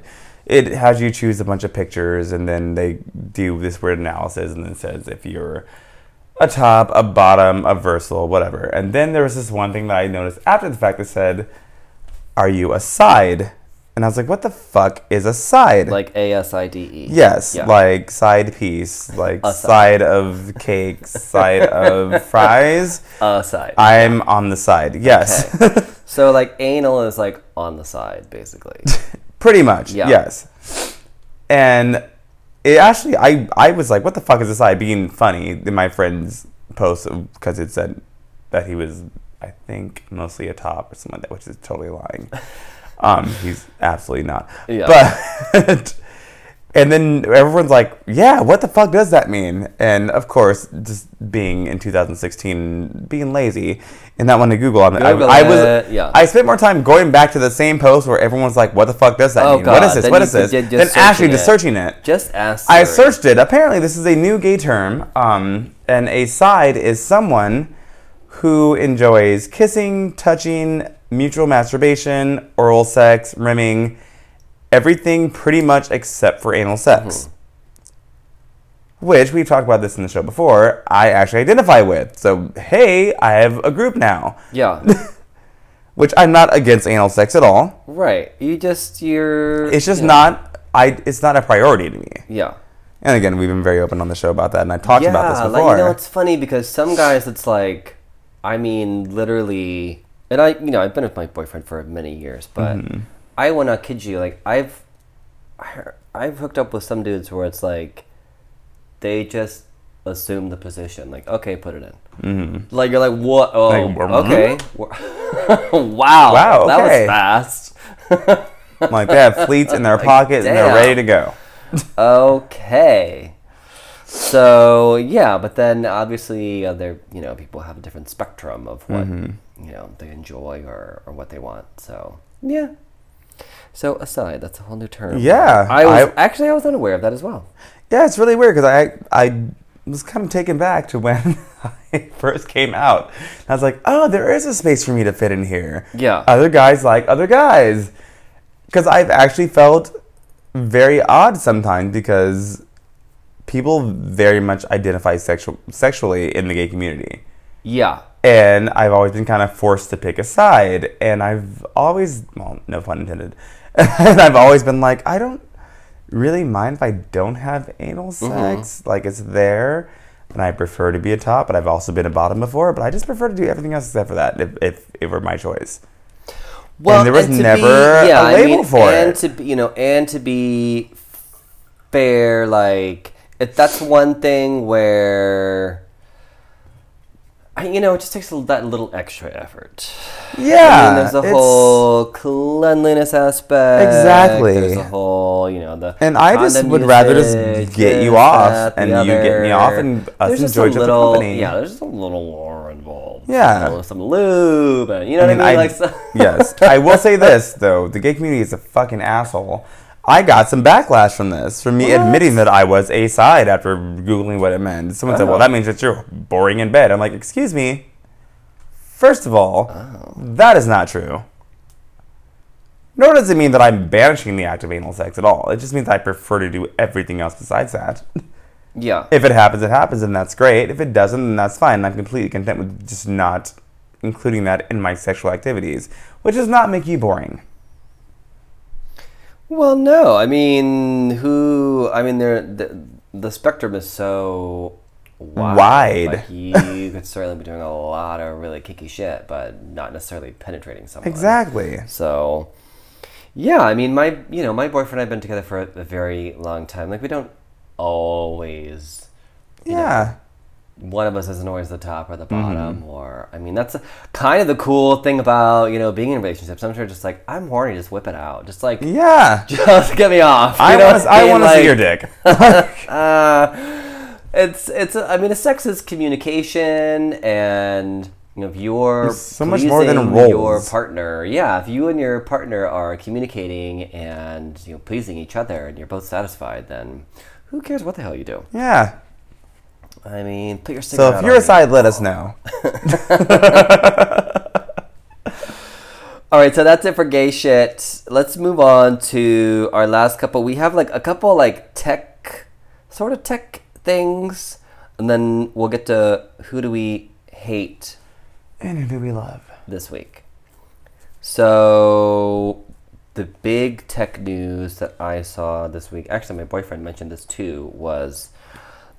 it has you choose a bunch of pictures, and then they do this weird analysis, and then says if you're a top, a bottom, a versatile, whatever. And then there was this one thing that I noticed after the fact that said, are you a side? And I was like, what the fuck is a side? Like A S I D E. Yes, Yeah. like side piece, like A side of cake, side of fries. Aside. I'm on the side. Yes. so like anal is like on the side, basically. Pretty much. Yeah. Yes. And it actually I I was like, what the fuck is this side being funny in my friend's post uh, because it said that he was I think mostly a top or something like that, which is totally lying. Um, he's absolutely not. Yeah. But And then everyone's like, "Yeah, what the fuck does that mean?" And of course, just being in 2016, being lazy, and not wanting to Google, I'm, Google I, I was, yeah. I spent more time going back to the same post where everyone's like, "What the fuck does that Oh, mean? what is this? then What is this?" Then actually searching just it. searching it. Just ask. I searched it. Apparently, this is a new gay term, um, and a side is someone who enjoys kissing, touching, mutual masturbation, oral sex, rimming, everything pretty much except for anal sex. Mm-hmm. Which we've talked about this in the show before. I actually identify with. So hey, I have a group now. Yeah. Which I'm not against anal sex at all. right. You just you're. It's just you know, not. I. It's not a priority to me. Yeah. And again, we've been very open on the show about that, and I talked about this like, before. you know, it's funny because some guys, it's like, I mean, literally, and I, you know, I've been with my boyfriend for many years, but Mm-hmm. I will not kid you. Like, I've, I've hooked up with some dudes where it's like, they just assume the position. Like, okay, put it in. Mm-hmm. Like you're like, what? Oh, Like, okay. wow. Wow, That okay. was fast. like they have fleets in their Like, pocket and they're ready to go. Okay. So yeah, but then obviously other you know people have a different spectrum of what Mm-hmm. You know they enjoy or, or what they want. So yeah. So aside, that's a whole new term. Yeah, I was I- actually I was unaware of that as well. Yeah, it's really weird because I I was kind of taken back to when I first came out. I was like, oh, there is a space for me to fit in here. Yeah. Other guys like other guys. Because I've actually felt very odd sometimes because people very much identify sexual sexually in the gay community. Yeah. And I've always been kind of forced to pick a side, and I've always, well, no pun intended, and I've always been like, I don't really mind if I don't have anal mm-hmm. sex, like it's there, and I prefer to be a top, but I've also been a bottom before, but I just prefer to do everything else except for that, if, if it were my choice. Well, there was and to never be, yeah, a I label mean, for and it. to be, you know, and to be fair, like that's one thing where, I, you know, it just takes a, that little extra effort. Yeah, I mean, there's a whole cleanliness aspect. Exactly. There's a whole, you know, the And I just would rather just get you off, and you get me off, and us There's just enjoy a each little, company. Yeah, there's just a little more involved. Yeah. Know, some lube, and you know I what I mean, mean. I- like, so- yes, I will say this though: the gay community is a fucking asshole. I got some backlash from this, from me What? admitting that I was a side after googling what it meant. Someone said, "Well, Oh. that means that you're boring in bed." I'm like, "Excuse me." First of all, Oh. that is not true. Nor does it mean that I'm banishing the act of anal sex at all. It just means I prefer to do everything else besides that. yeah. if it happens, it happens, and that's great. If it doesn't, then that's fine. I'm completely content with just not including that in my sexual activities, which does not make you boring. Well, no. I mean, who? I mean, there the, the spectrum is so wide. Wide. Like you could certainly be doing a lot of really kinky shit, but not necessarily penetrating someone. Exactly. So, yeah. I mean, my you know my boyfriend and I've been together for a, a very long time. Like we don't always. you know, Yeah. One of us isn't always the top or the Mm-hmm. bottom or i mean that's kind of the cool thing about you know being in relationships i'm sure just like i'm horny just whip it out just like Yeah. just get me off you I want to. I mean? want to see your dick. uh, it's it's i mean sex is communication and you know if you're There's so much more than pleasing your partner yeah if you and your partner are communicating and you know pleasing each other and you're both satisfied then who cares what the hell you do yeah. I mean put your So if you're on a side, let us know. All right, so that's it for gay shit. Let's move on to our last couple. We have like a couple like tech, sort of tech things, and then we'll get to who do we hate And who do we love? this week. So the big tech news that I saw this week, actually my boyfriend mentioned this too, was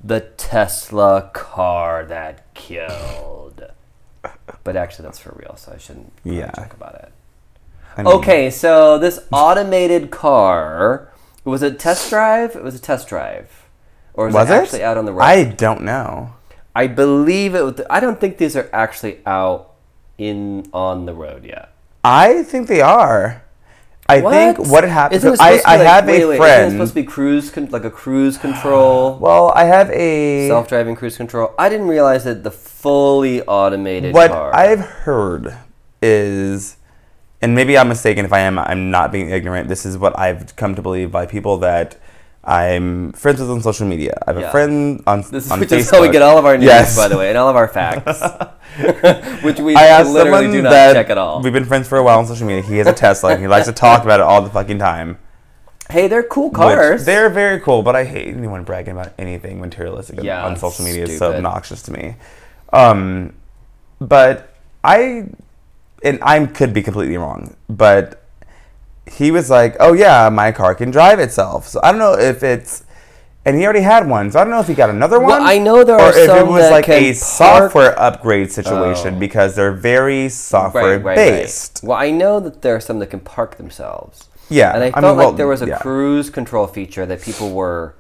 the Tesla car that killed. But actually that's for real, so I shouldn't really Yeah. talk about it. I mean, Okay, so this automated car was it test drive? It was a test drive, or was, Was it it? actually out on the road? I don't know. I believe it. Was, I don't think these are actually out in on the road yet. I think they are. I think what had happened. It I, supposed to I like- have wait, a wait, friend. Isn't supposed to be cruise, con- like a cruise control, well, I have a self-driving cruise control? I didn't realize that the fully automated what car. I've heard is, and maybe I'm mistaken if I am. I'm not being ignorant. This is what I've come to believe by people that I'm friends with on social media. I have Yeah. a friend on This is on which how we get all of our news, Yes. by the way, and all of our facts, which we literally do not that check at all. we've been friends for a while on social media. He has a Tesla and he likes to talk about it all the fucking time. Hey, they're cool Which- cars. they're very cool, but I hate anyone bragging about anything materialistic on- Yeah, on social media. It's so obnoxious to me. Um, but I, and I could be completely wrong, but he was like, "Oh yeah, my car can drive itself." So I don't know if it's, and he already had one, so I don't know if he got another one. Well. I know there are some. or are if it was that like can a park- software upgrade situation Oh. because they're very software right, right, based. Right. Well, I know that there are some that can park themselves. Yeah, And I I felt mean, like well, there was a yeah. cruise control feature that people were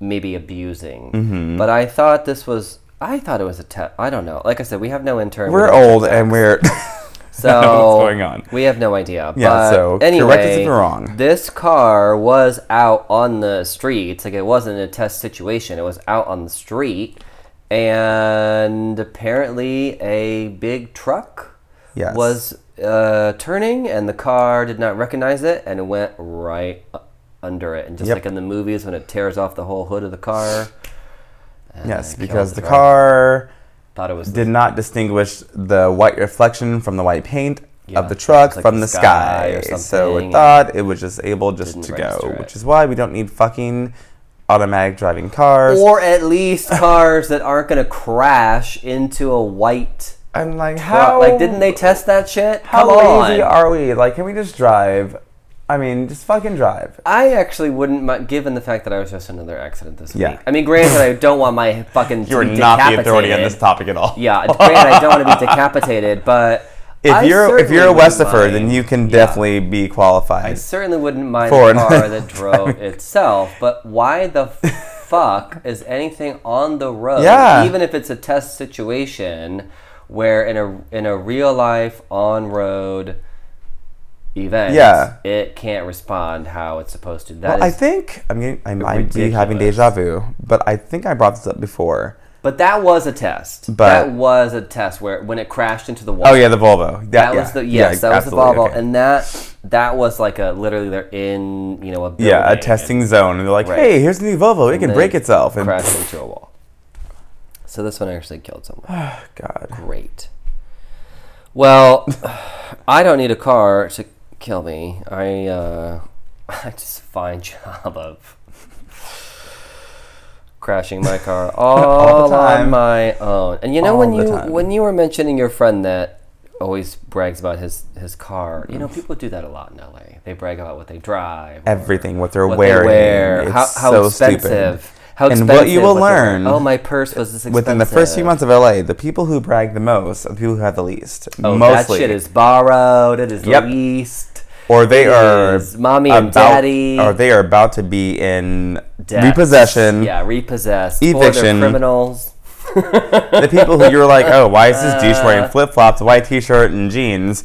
maybe abusing. Mm-hmm. But I thought this was. I thought it was a test. I don't know. Like I said, we have no intern. we We're old and we're. So what's going on. We have no idea. Yeah, but so anyway, correct us if we're wrong. This car was out on the streets. Like it wasn't a test situation. It was out on the street, and apparently a big truck Yes. was uh, turning, and the car did not recognize it, and it went right under it. And just Yep. like in the movies when it tears off the whole hood of the car. Yes, because the car thought it was did not distinguish the white reflection from the white paint Yeah, of the truck like from the the sky sky. or So something, it thought it was just able just to go, it. which is why we don't need fucking automatic driving cars. or at least cars that aren't going to crash into a white and like truck. how Like, didn't they test that shit? how Come lazy on. are we? Like, can we just drive? I mean, just fucking drive. I actually wouldn't, mi- given the fact that I was just in another accident this Yeah. week. I mean, granted, I don't want my fucking. You are to be not the authority on decapitated. this topic at all. Yeah, granted, I don't want to be decapitated, but If I you're if you're a wouldn't Westifer, then you can Yeah. definitely be qualified. I qualified. certainly wouldn't mind For an- car that drove itself, but why the fuck is anything on the road? Yeah. Even if it's a test situation where in a in a real life on road event, Yeah. it can't respond how it's supposed to. That Well, I think I mean I might be having deja vu, but I think I brought this up before. but that was a test. But- that was a test where when it crashed into the wall. Oh yeah, the Volvo. That yeah, was the yeah, yes, that was the Volvo, okay. and that that was like a literally they're in you know a building yeah, a and- testing zone, and they're like, Right. "Hey, here's the new Volvo. It can break itself." And crashed into a wall. So this one actually killed someone. Oh God, Great. Well, I don't need a car to kill me. I uh, I just a fine job of crashing my car all, the time. on my own. And you know All when you time. when you were mentioning your friend that always brags about his his car, you know people do that a lot in LA. They brag about what they drive, everything what they're what wearing, they wear, it's how, how so expensive. stupid. How And what you will learn Oh, my purse was this expensive. Within the first few months of LA, the people who brag the most are the people who have the least. Oh, Mostly, that shit is borrowed. It is Yep. leased. Or they are mommy and about- daddy. or they are about to be in Debts. repossession. Yeah, repossessed. Eviction. criminals. the people who you're like, oh, why is this douche Uh. wearing flip flops, white t shirt, and jeans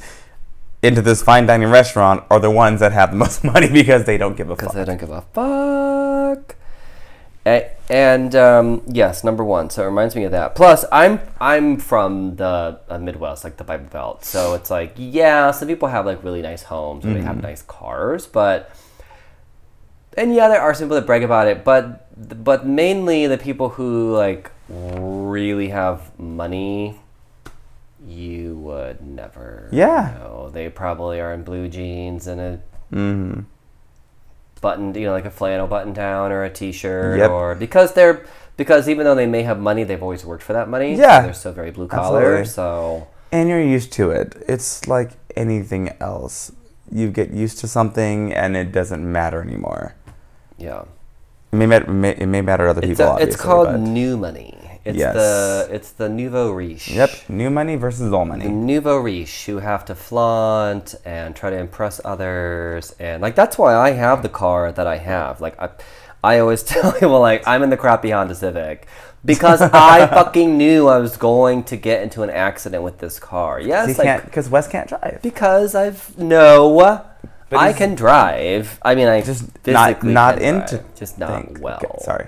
into this fine dining restaurant are the ones that have the most money because they don't give a fuck. Because. I don't give a fuck. And um, yes, number one. So it reminds me of that. Plus, I'm I'm from the uh, Midwest, like the Bible Belt. So it's like, yeah, some people have like really nice homes or they Mm-hmm. have nice cars, but and yeah, there are some people that brag about it, but but mainly the people who like really have money, you would never. Yeah. know. They probably are in blue jeans and a hmm button, you know, like a flannel button down or a t-shirt, Yep. or because they're because even though they may have money, they've always worked for that money. so Yeah. they're still very blue collar. Absolutely. So And you're used to it. It's like anything else. You get used to something and it doesn't matter anymore. yeah, It may, mat- may, it may matter to other it's people, a, it's called but- new money. It's Yes. the it's the nouveau riche. Yep, new money versus old money. The nouveau riche who have to flaunt and try to impress others, and like that's why I have the car that I have. Like I, I always tell people like I'm in the crappy Honda Civic because I fucking knew I was going to get into an accident with this car. Yes, like because Wes can't drive. because I've no, But I can drive. I mean, I just physically not not into drive, just not think. well. Okay, sorry.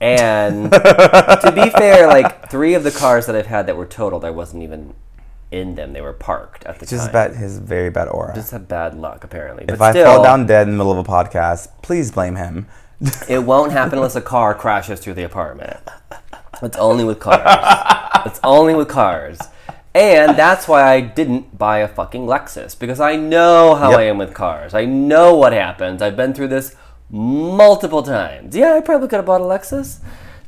And to be fair, like three of the cars that I've had that were totaled, I wasn't even in them. They were parked at the Just time. about his very bad aura. Just have bad luck, apparently. if but I still, fall down dead in the middle of a podcast, please blame him. it won't happen unless a car crashes through the apartment. It's only with cars. it's only with cars. And that's why I didn't buy a fucking Lexus because I know how Yep. I am with cars. I know what happens. I've been through this multiple times. Yeah, I probably could have bought a Lexus.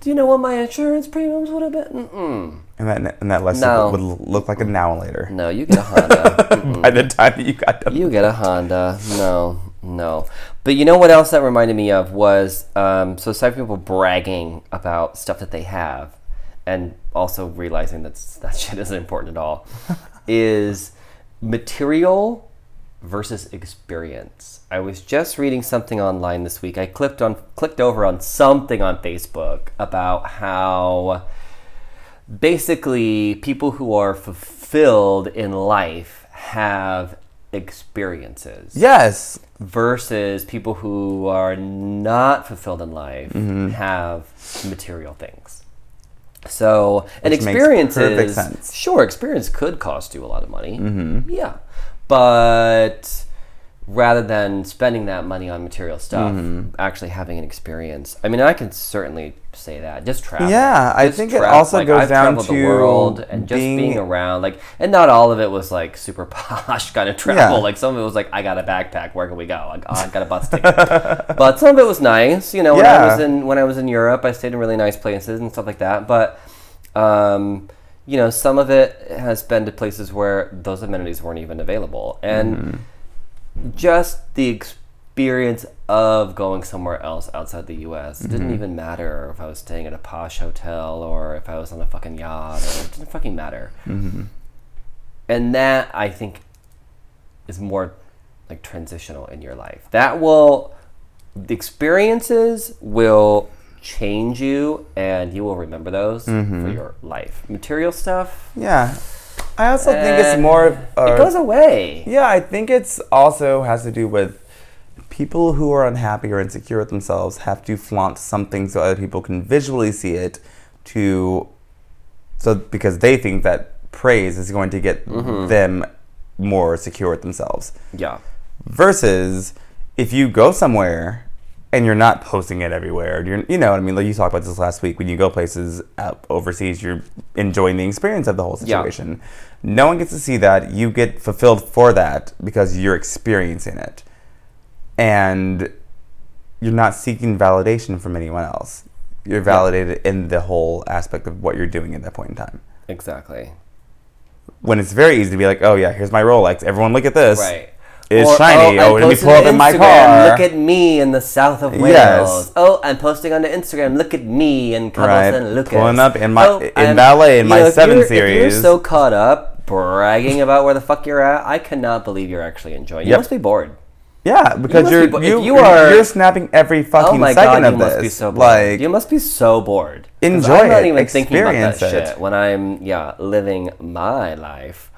Do you know what my insurance premiums would have been? Mm-mm. And that and that lesson No. would look like a now and later. No, you get a Honda. By the time that you got done. You get a Honda. No, no. But you know what else that reminded me of was um, so from people bragging about stuff that they have, and also realizing that that shit isn't important at all, is material versus experience. I was just reading something online this week. I clicked on clicked over on something on Facebook about how basically people who are fulfilled in life have experiences Yes. versus people who are not fulfilled in life mm-hmm. have material things. So, and Which makes experiences, sure, experience could cost you a lot of money. Mm-hmm. Yeah. But rather than spending that money on material stuff, actually having an experience. I mean, I can certainly say that. Just travel. Yeah, I Just think it also Like, goes I've down to the world and just being- being around. Like, and not all of it was like super posh kind of travel. Yeah. Like some of it was like, I got a backpack. Where can we go? I, I got a bus ticket. but some of it was nice. You know, when I was in when I was in Europe, I stayed in really nice places and stuff like that. But um, you know, some of it has been to places where those amenities weren't even available, and Mm-hmm. just the experience of going somewhere else outside the U.S. Mm-hmm. didn't even matter if I was staying at a posh hotel or if I was on a fucking yacht. Or, it didn't fucking matter. Mm-hmm. And that I think is more like transitional in your life. That will the experiences will change you and you will remember those Mm-hmm. for your life. Material stuff Yeah. I also think it's more of a, it goes away. Yeah, I think it's also has to do with people who are unhappy or insecure with themselves have to flaunt something so other people can visually see it to so because they think that praise is going to get Mm-hmm. them more secure with themselves. Yeah. Versus if you go somewhere and you're not posting it everywhere, you're, you know what I mean? Like you talked about this last week. When you go places out overseas, you're enjoying the experience of the whole Yeah. situation. No one gets to see that. You get fulfilled for that because you're experiencing it. And you're not seeking validation from anyone else. You're validated in the whole aspect of what you're doing at that point in time. Exactly. When it's very easy to be like, oh yeah, here's my Rolex. Everyone look at this. Right. It's Or, shiny. Oh, I Oh, let me pull up in my car. Look at me in the south of Wales. Yes. Oh, I'm posting on the Instagram. Look at me in Right. Cabo San Lucas. Pulling up in my- Oh, in I'm- ballet in my know, if seven you're- If you're so caught up bragging about where the fuck you're at, I cannot believe you're actually enjoying. You Yep. must be bored. Yeah, because you be are bo- you, you are- you're snapping every fucking Oh my second god, of you this. must be so bored. like you must be so bored. Enjoy I'm not it, even thinking about that it. shit when I'm yeah living my life.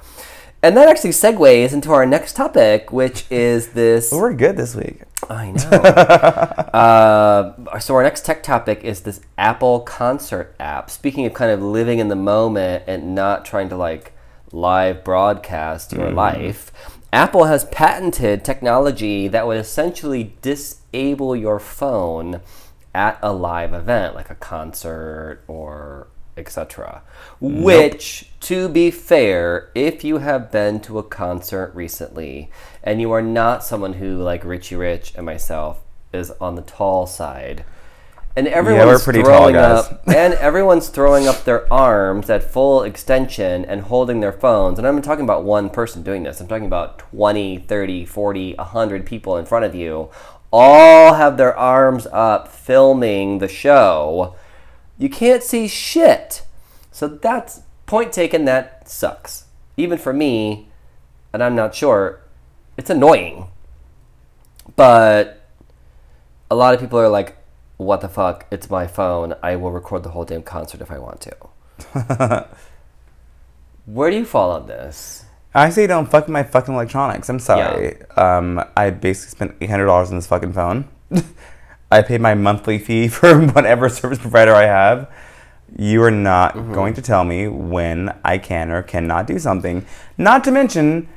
And that actually segues into our next topic, which is this. we're good this week. I know. uh, so our next tech topic is this Apple Concert app. Speaking of kind of living in the moment and not trying to like live broadcast your life, Apple has patented technology that would essentially disable your phone at a live event, like a concert or etc. Which, to be fair, if you have been to a concert recently and you are not someone who, like Richie Rich and myself, is on the tall side, and everyone's pretty throwing up, and everyone's throwing up their arms at full extension and holding their phones. And I'm not talking about one person doing this. I'm talking about 20, 30, 40, 100 people in front of you, all have their arms up filming the show. You can't see shit. So that's point taken. That sucks. Even for me, and I'm not sure, it's annoying. But a lot of people are like, what the fuck? It's my phone. I will record the whole damn concert if I want to. Where do you fall on this? I say don't fuck my fucking electronics. I'm sorry. Um, I basically spent eight hundred dollars on this fucking phone. I paid my monthly fee for whatever service provider I have. You are not Mm-hmm. going to tell me when I can or cannot do something. Not to mention,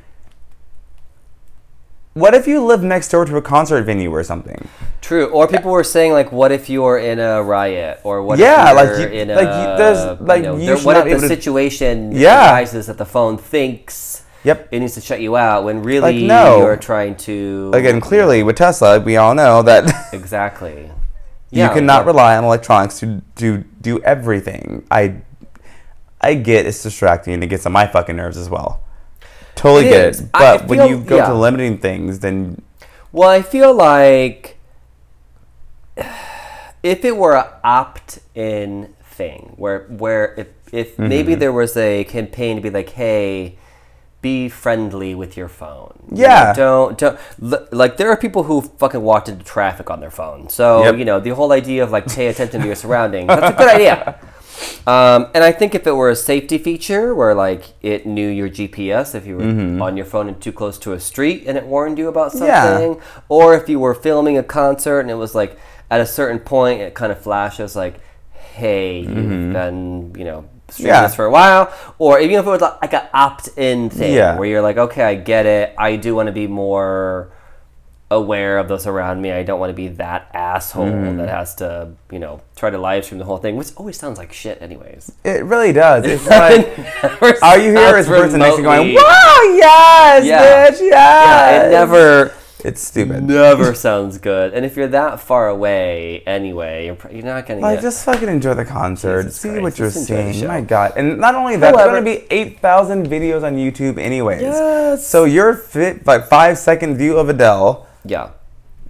what if you live next door to a concert venue or something? True. Or people were saying like, what if you're in a riot, or what Yeah, if like you're you- in a like you- there's- like you know, you there- what if the to- situation Yeah. arises that the phone thinks Yep. it needs to shut you out when really Like, no. you're trying to Again, clearly with Tesla, we all know that exactly. you Yeah, cannot but- rely on electronics to to do everything. I I get it's distracting and it gets on my fucking nerves as well. Totally It get is. it. But when you go yeah. to limiting things, then Well, I feel like if it were an opt-in thing, where where if if Mm-hmm. maybe there was a campaign to be like, hey, be friendly with your phone. You Yeah. know, don't don't like there are people who fucking walked into traffic on their phone. So Yep. you know the whole idea of like pay attention to your surroundings. That's a good idea. Um, and I think if it were a safety feature where like it knew your GPS if you were on your phone and too close to a street and it warned you about Mm-hmm. Yeah. something, or if you were filming a concert and it was like at a certain point it kind of flashes like, hey, you've been you know Yeah. this for a while, or even if it was like, an opt-in thing Yeah. where you're like, okay, I get it, I do want to be more aware of those around me. I don't want to be that asshole Mm. that has to, you know, try to live stream the whole thing, which always sounds like shit, anyways. it really does. It's like all you hear is Sounds person next going, "Wow, yes, Yeah. bitch, yes." Yeah, it never, It's stupid. never sounds good. And if you're that far away anyway, you're, you're not gonna Like, get. just fucking enjoy the concert. Jesus See Christ, what you're just seeing. My God. And not only that, However- there's going to be 8,000 videos on YouTube, anyways. Yes. So your fit, like five second view of Adele yeah.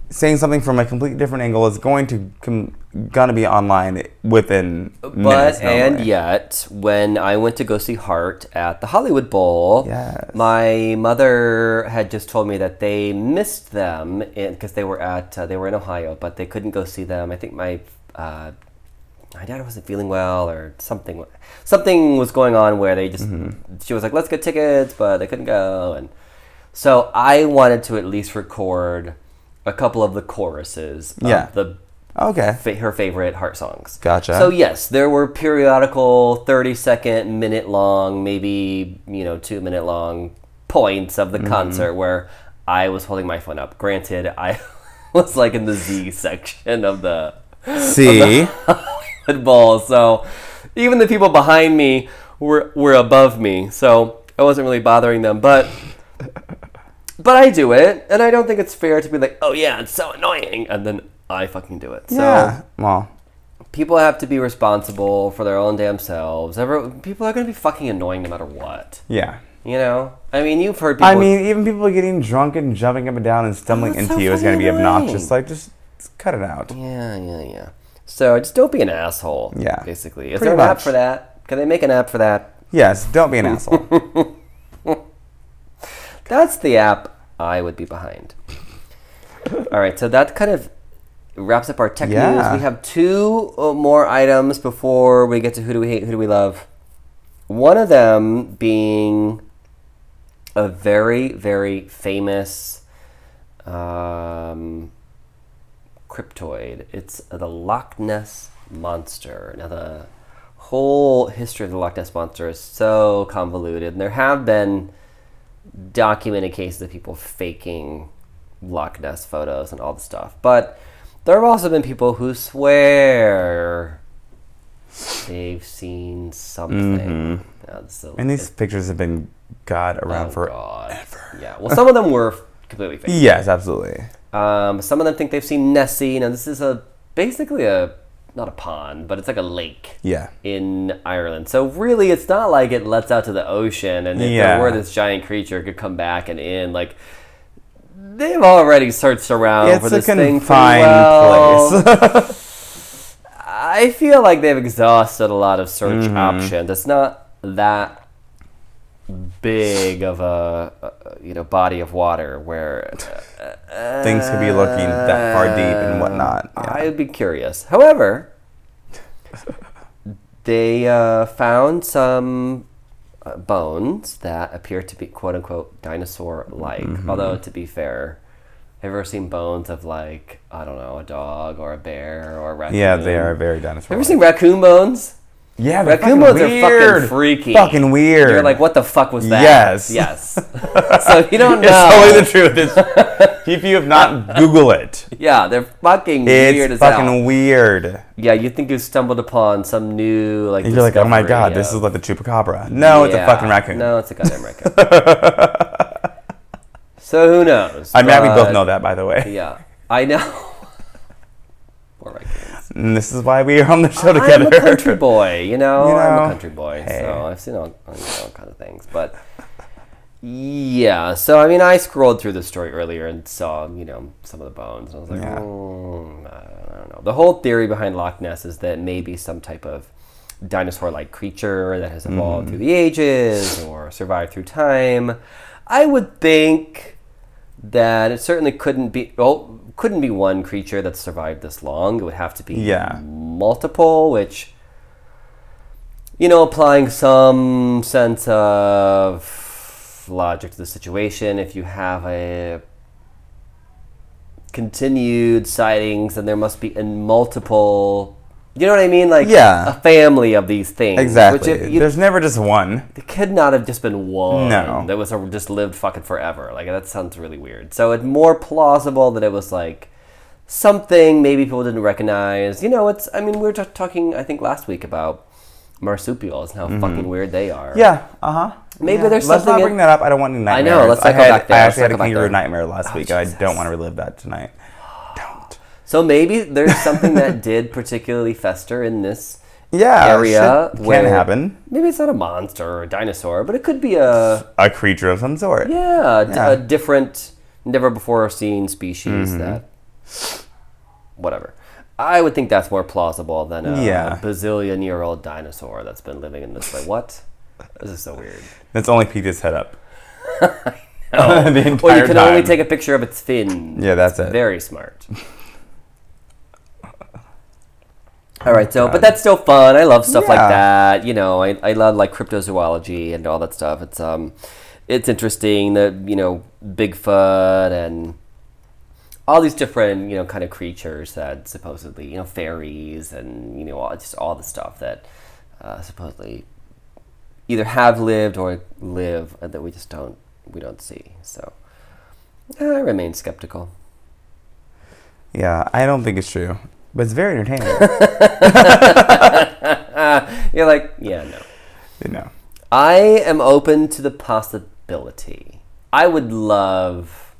Saying something from a completely different angle is going to com- gonna be online within But minutes. and normally. yet, when I went to go see Heart at the Hollywood Bowl, Yes. my mother had just told me that they missed them because they were at uh, they were in Ohio, but they couldn't go see them. I think my uh, my dad wasn't feeling well or something. Something was going on where they just Mm-hmm. she was like, "Let's get tickets," but they couldn't go, and so I wanted to at least record a couple of the choruses of Yeah. the Okay. fa- her favorite heart songs. Gotcha. So yes, there were periodical 30 second, minute long, maybe, you know, 2 minute long points of the Mm-hmm. concert where I was holding my phone up. Granted, I was like in the Z section of the See, Hollywood Bowl, so even the people behind me were were above me, so I wasn't really bothering them, but but I do it, and I don't think it's fair to be like, "Oh yeah, it's so annoying," and then I fucking do it. So yeah. Well, people have to be responsible for their own damn selves. Every, people are going to be fucking annoying no matter what. yeah. You know? I mean, you've heard people. I mean, even people getting drunk and jumping up and down and stumbling that's into so you is going to be obnoxious. Like, just, just cut it out. Yeah, yeah, yeah. So just don't be an asshole. Yeah. Basically. Is Pretty there an app for that? Can they make an app for that? Yes, don't be an asshole. That's the app I would be behind. All right, so that kind of wraps up our tech Yeah. news. We have two uh, more items before we get to who do we hate, who do we love. One of them being a very, very famous um, cryptoid. It's the Loch Ness monster. Now the whole history of the Loch Ness monster is so convoluted, and there have been documented cases of people faking Loch Ness photos and all the stuff. But there have also been people who swear they've seen something. So and these pictures have been, God, around oh, for. God. Yeah. Well, some of them were completely fake. Yes, absolutely. Um, some of them think they've seen Nessie. Now, this is a basically a not a pond, but it's like a lake Yeah. in Ireland. So really, it's not like it lets out to the ocean, and if Yeah. there were this giant creature, could come back and in. Like they've already searched around It's for a this thing pretty confined well. place. I feel like they've exhausted a lot of search Mm-hmm. options. It's not that big of a, uh, you know body of water where Things could be looking that far deep and whatnot. Yeah. I'd be curious. However, they uh, found some uh, bones that appear to be quote unquote dinosaur like. Mm-hmm. Although, to be fair, have you ever seen bones of like, I don't know, a dog or a bear or a raccoon? Yeah, they are very dinosaur. Have you ever seen raccoon bones? Yeah, Raccoon fucking bones are fucking freaky. Fucking weird. You're like, what the fuck was that? Yes. Yes. so you don't know. It's totally the truth. It's, if you have not, Google it. Yeah, they're fucking It's weird as fucking hell. weird. Yeah, you think you stumbled upon some new like. You're like, oh my god, this is like the chupacabra. No, it's a fucking raccoon. No, it's a goddamn raccoon. so who knows? I mean, glad we both know that, by the way. Yeah, I know. Poor raccoons. And this is why we are on the show together. I'm a country boy, you know. You I'm a country boy, hey. so I've seen all, all, know, kinds of things. But yeah, so I mean, I scrolled through the story earlier and saw, you know, some of the bones, and I was like, Yeah. "Mm, I don't know. The whole theory behind Loch Ness is that maybe some type of dinosaur-like creature that has evolved through the ages or survived through time. I would think that it certainly couldn't be well couldn't be one creature that's survived this long. It would have to be Yeah. multiple, which you know, applying some sense of logic to the situation. If you have a continued sightings, then there must be in multiple. You know what I mean? Like Yeah. a family of these things. Exactly. If you, There's never just one. it could not have just been one No. that was a, just lived fucking forever. Like that sounds really weird. So it's more plausible that it was like something maybe people didn't recognize. You know, it's. I mean, we were t- talking I think last week about marsupials and how fucking weird they are. Mm-hmm. Yeah. Uh huh. Maybe yeah. there's Let's something not in- bring that up. I don't want any I know, let's not go had, back there. I Let's actually had a kangaroo nightmare last Oh, week, and I don't want to relive that tonight. So maybe there's something that did particularly fester in this Yeah. area where can happen. Maybe it's not a monster or a dinosaur, but it could be a A creature of some sort. Yeah, Yeah. a different, never before seen species Mm-hmm. that. Whatever. I would think that's more plausible than a, Yeah. bazillion year old dinosaur that's been living in this way. What? This is so weird. That's only peeked its head up. Oh. the Well, you entire can only take a picture of its fin. Yeah, that's it. Very smart. All right, so but that's still fun. I love stuff like that. You know, I, I love like cryptozoology and all that stuff. It's um, it's interesting that you know Bigfoot and all these different you know kind of creatures that supposedly you know fairies and you know all, just all the stuff that uh, supposedly either have lived or live that we just don't we don't see. So I remain skeptical. Yeah, I don't think it's true, but it's very entertaining. You're like, yeah, no. you know. I am open to the possibility. I would love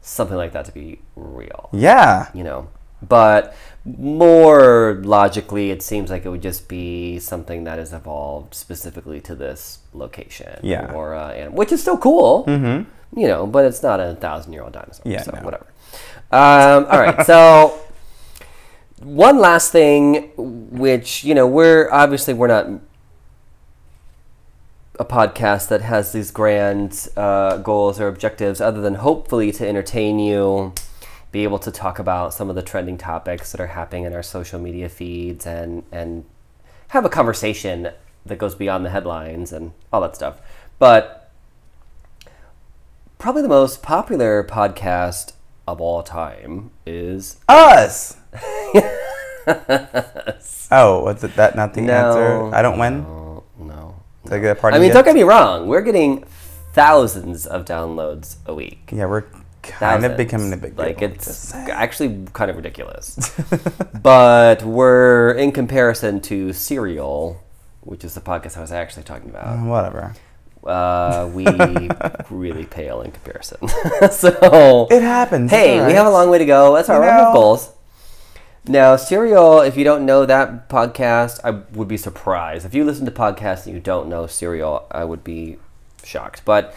something like that to be real, Yeah. you know. But more logically, it seems like it would just be something that has evolved specifically to this location, Yeah. or uh, animal, which is still cool, mm-hmm. you know. But it's not a thousand-year-old dinosaur, Yeah, so no. whatever. Um, all right, so one last thing, which you know, we're obviously we're not a podcast that has these grand uh, goals or objectives, other than hopefully to entertain you, be able to talk about some of the trending topics that are happening in our social media feeds, and and have a conversation that goes beyond the headlines and all that stuff. But probably the most popular podcast of all time is Us. oh, was it? That not the No. answer? I don't win. No, no. Did I get a party I mean, yet? don't get me wrong. We're getting thousands of downloads a week. Yeah, we're kind of becoming a big deal. Like it's actually kind of ridiculous. but we're in comparison to Serial, which is the podcast I was actually talking about. whatever. Uh, we really pale in comparison. so It happens. hey, it's we have a long way to go. That's our You right. We have know. goals. Now, Serial, if you don't know that podcast, I would be surprised. If you listen to podcasts and you don't know Serial, I would be shocked. But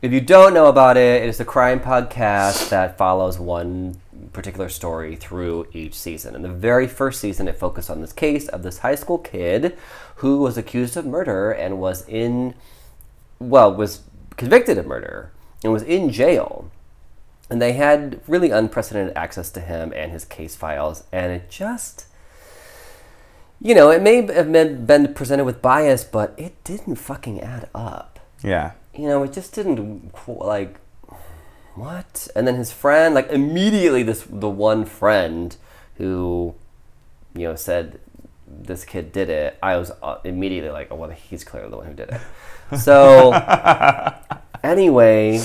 if you don't know about it, it is a crime podcast that follows one particular story through each season. In the very first season, it focused on this case of this high school kid who was accused of murder and was in, well, was convicted of murder and was in jail and they had really unprecedented access to him and his case files and it just you know, it may have been, presented with bias, but it didn't fucking add up. Yeah. You know, it just didn't like what? And then his friend, like immediately, this the one friend who, you know, said this kid did it. I was uh, immediately like, oh well, he's clearly the one who did it. So anyway,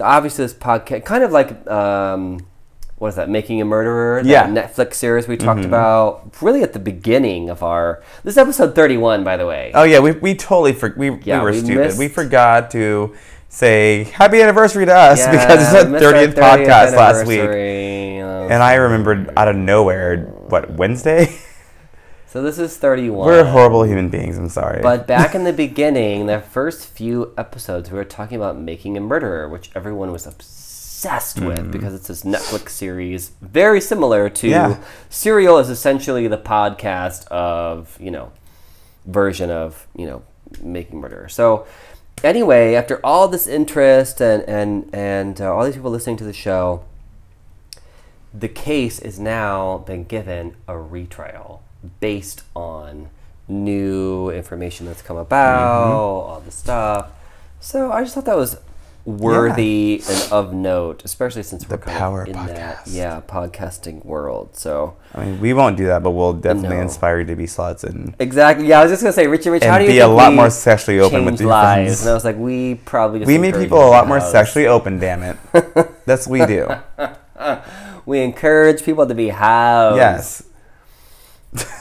obviously this podcast, kind of like um, what is that? Making a Murderer, that Yeah. Mm-hmm. Netflix series we talked about, really at the beginning of our. This is episode thirty-one, by the way. Oh yeah, we, we totally for, we, Yeah, we were we stupid. missed- We forgot to say happy anniversary to us because it's Yeah, our 30th podcast last week. Um, And I remembered out of nowhere, what, Wednesday? So this is 31. We're horrible human beings, I'm sorry. But back in the beginning, the first few episodes, we were talking about Making a Murderer, which everyone was obsessed Mm-hmm. with because it's this Netflix series very similar to Yeah. Serial is essentially the podcast of, you know, version of, you know, Making Murderer. So anyway, after all this interest and and and uh, all these people listening to the show, the case is now been given a retrial based on new information that's come about, Mm-hmm. all the stuff. So I just thought that was worthy and of note, especially since we're power in that podcast. yeah podcasting world. So I mean, we won't do that, but we'll definitely No. inspire you to be sluts and, exactly, yeah. I was just gonna say, Richard, Rich, how do you be a lot more sexually open with lives? friends. And I was like, we probably just We meet people a lot more sexually open, damn it. That's what we do. We encourage people to be housed. Yes.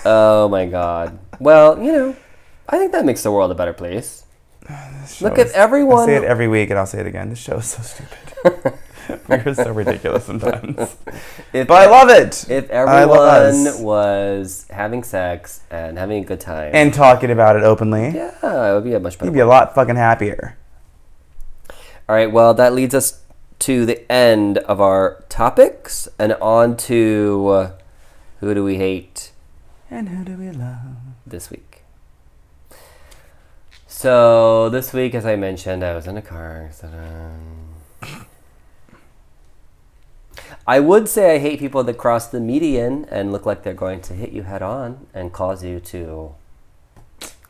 Oh my god. Well, you know, I think that makes the world a better place. Look at is- everyone. I say it every week, and I'll say it again. This show is so stupid. We're so ridiculous sometimes. if, But I love it. if everyone was having sex and having a good time, And talking about it openly, yeah, it would be a much better. you'd be a lot fucking happier. All right. Well, that leads us to the end of our topics and on to uh, who do we hate And who do we love? this week. So this week, as I mentioned, I was in a car accident. I would say I hate people that cross the median and look like they're going to hit you head on and cause you to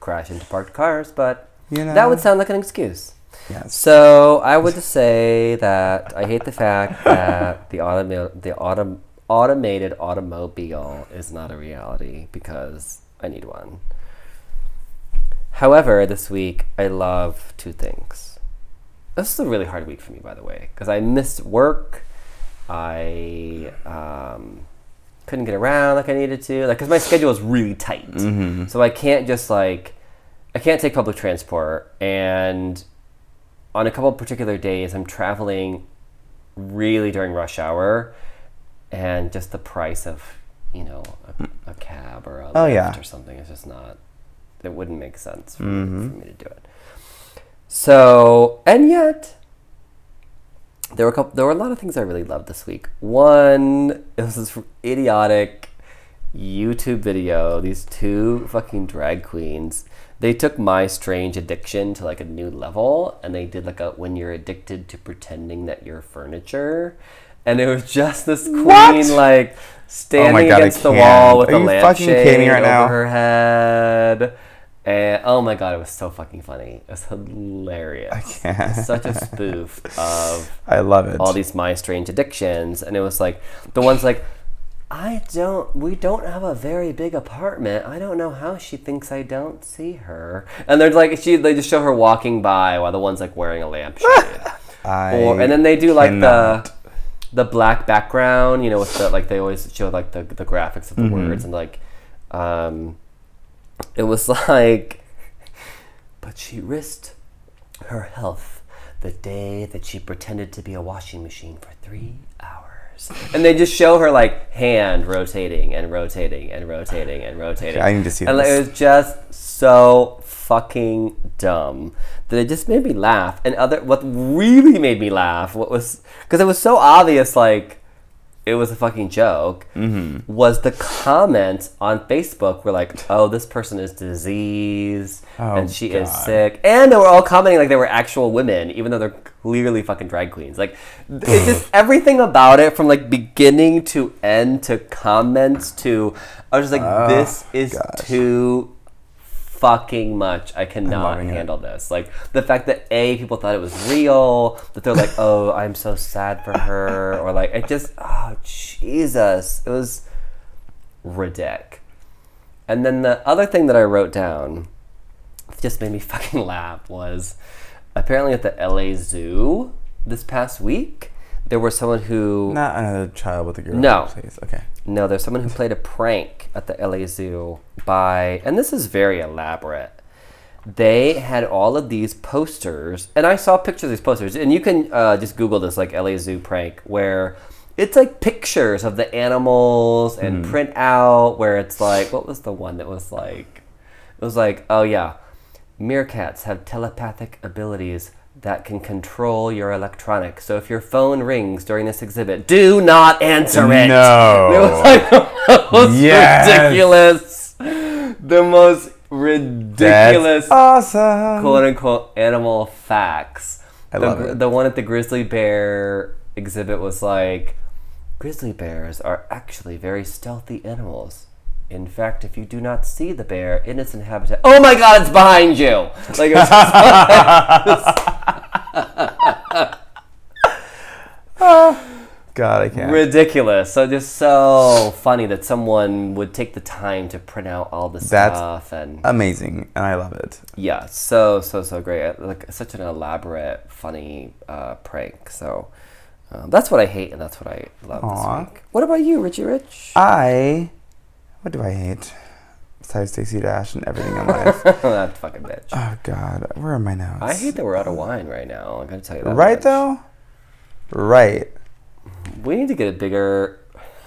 crash into parked cars, but You know? that would sound like an excuse. Yes. So I would say that I hate the fact that the automa- the autom- automated automobile is not a reality because I need one. However, this week I love two things. This is a really hard week for me, by the way, because I missed work. I um, couldn't get around like I needed to, like because my schedule is really tight. Mm-hmm. So I can't just like I can't take public transport and on a couple particular days I'm traveling really during rush hour and just the price of, you know, a, a cab or a Oh, Lyft yeah. or something is just not it wouldn't make sense for, Mhm. me, for me to do it. So, and yet there were a couple, there were a lot of things I really loved this week. One, it was this idiotic YouTube video. These two fucking drag queens. They took my strange addiction to like a new level, and they did like a when you're addicted to pretending that you're furniture, and it was just this queen What? like oh standing God, against the wall with Are a lampshade right over now? her head. And oh my god, it was so fucking funny. It was hilarious. can't. Such a spoof of I love it. all these my strange addictions and it was like the one's like i don't we don't have a very big apartment i don't know how she thinks i don't see her and they're like she they just show her walking by while the one's like wearing a lampshade I or and then they do like cannot. the the black background you know with the like they always show like the, the graphics of the Mm-hmm. words and like um it was like but she risked her health the day that she pretended to be a washing machine for three hours. And they just show her like hand rotating and rotating and rotating and rotating. I need to see and like, it was just so fucking dumb that it just made me laugh. And other what really made me laugh, what was because it was so obvious, like it was a fucking joke. Mm-hmm. Was the comments on Facebook were like, "Oh, this person is diseased Oh, and she is sick," and they were all commenting like they were actual women, even though they're clearly fucking drag queens. Like, it's just everything about it from like beginning to end to comments to. I was just like, this is gosh. too fucking much. I cannot loving it. handle this. Like the fact that a people thought it was real, that they're like, oh, I'm so sad for her, or like it just, oh Jesus, it was ridiculous. And then the other thing that I wrote down just made me fucking laugh was apparently at the LA Zoo this past week there was someone who Not another child with a girl. No. Please. Okay. no, there's someone who played a prank at the LA Zoo by, and this is very elaborate. They had all of these posters, and I saw pictures of these posters, and you can uh, just Google this, like LA Zoo prank, where it's like pictures of the animals and print out, where it's like, what was the one that was like, it was like, oh yeah, meerkats have telepathic abilities that can control your electronics. So if your phone rings during this exhibit, do not answer it. No. It was like the most Yes. ridiculous, the most ridiculous That's awesome. quote unquote animal facts. I the, love it. the one at the grizzly bear exhibit was like, grizzly bears are actually very stealthy animals. In fact, if you do not see the bear in its habitat, oh my god, it's behind you! Like it was God, I can't. ridiculous. So just so funny that someone would take the time to print out all this That's- stuff and Amazing, and I love it. Yeah, so so so great. Like such an elaborate, funny uh, prank. So um, that's what I hate, and that's what I love this week. What about you, Richie Rich? I. What do I hate? Besides Stacey Dash and everything in life. that fucking bitch. oh God, where are my notes? I hate that we're out of wine right now. I gotta tell you that. Right much. though. Right. We need to get a bigger.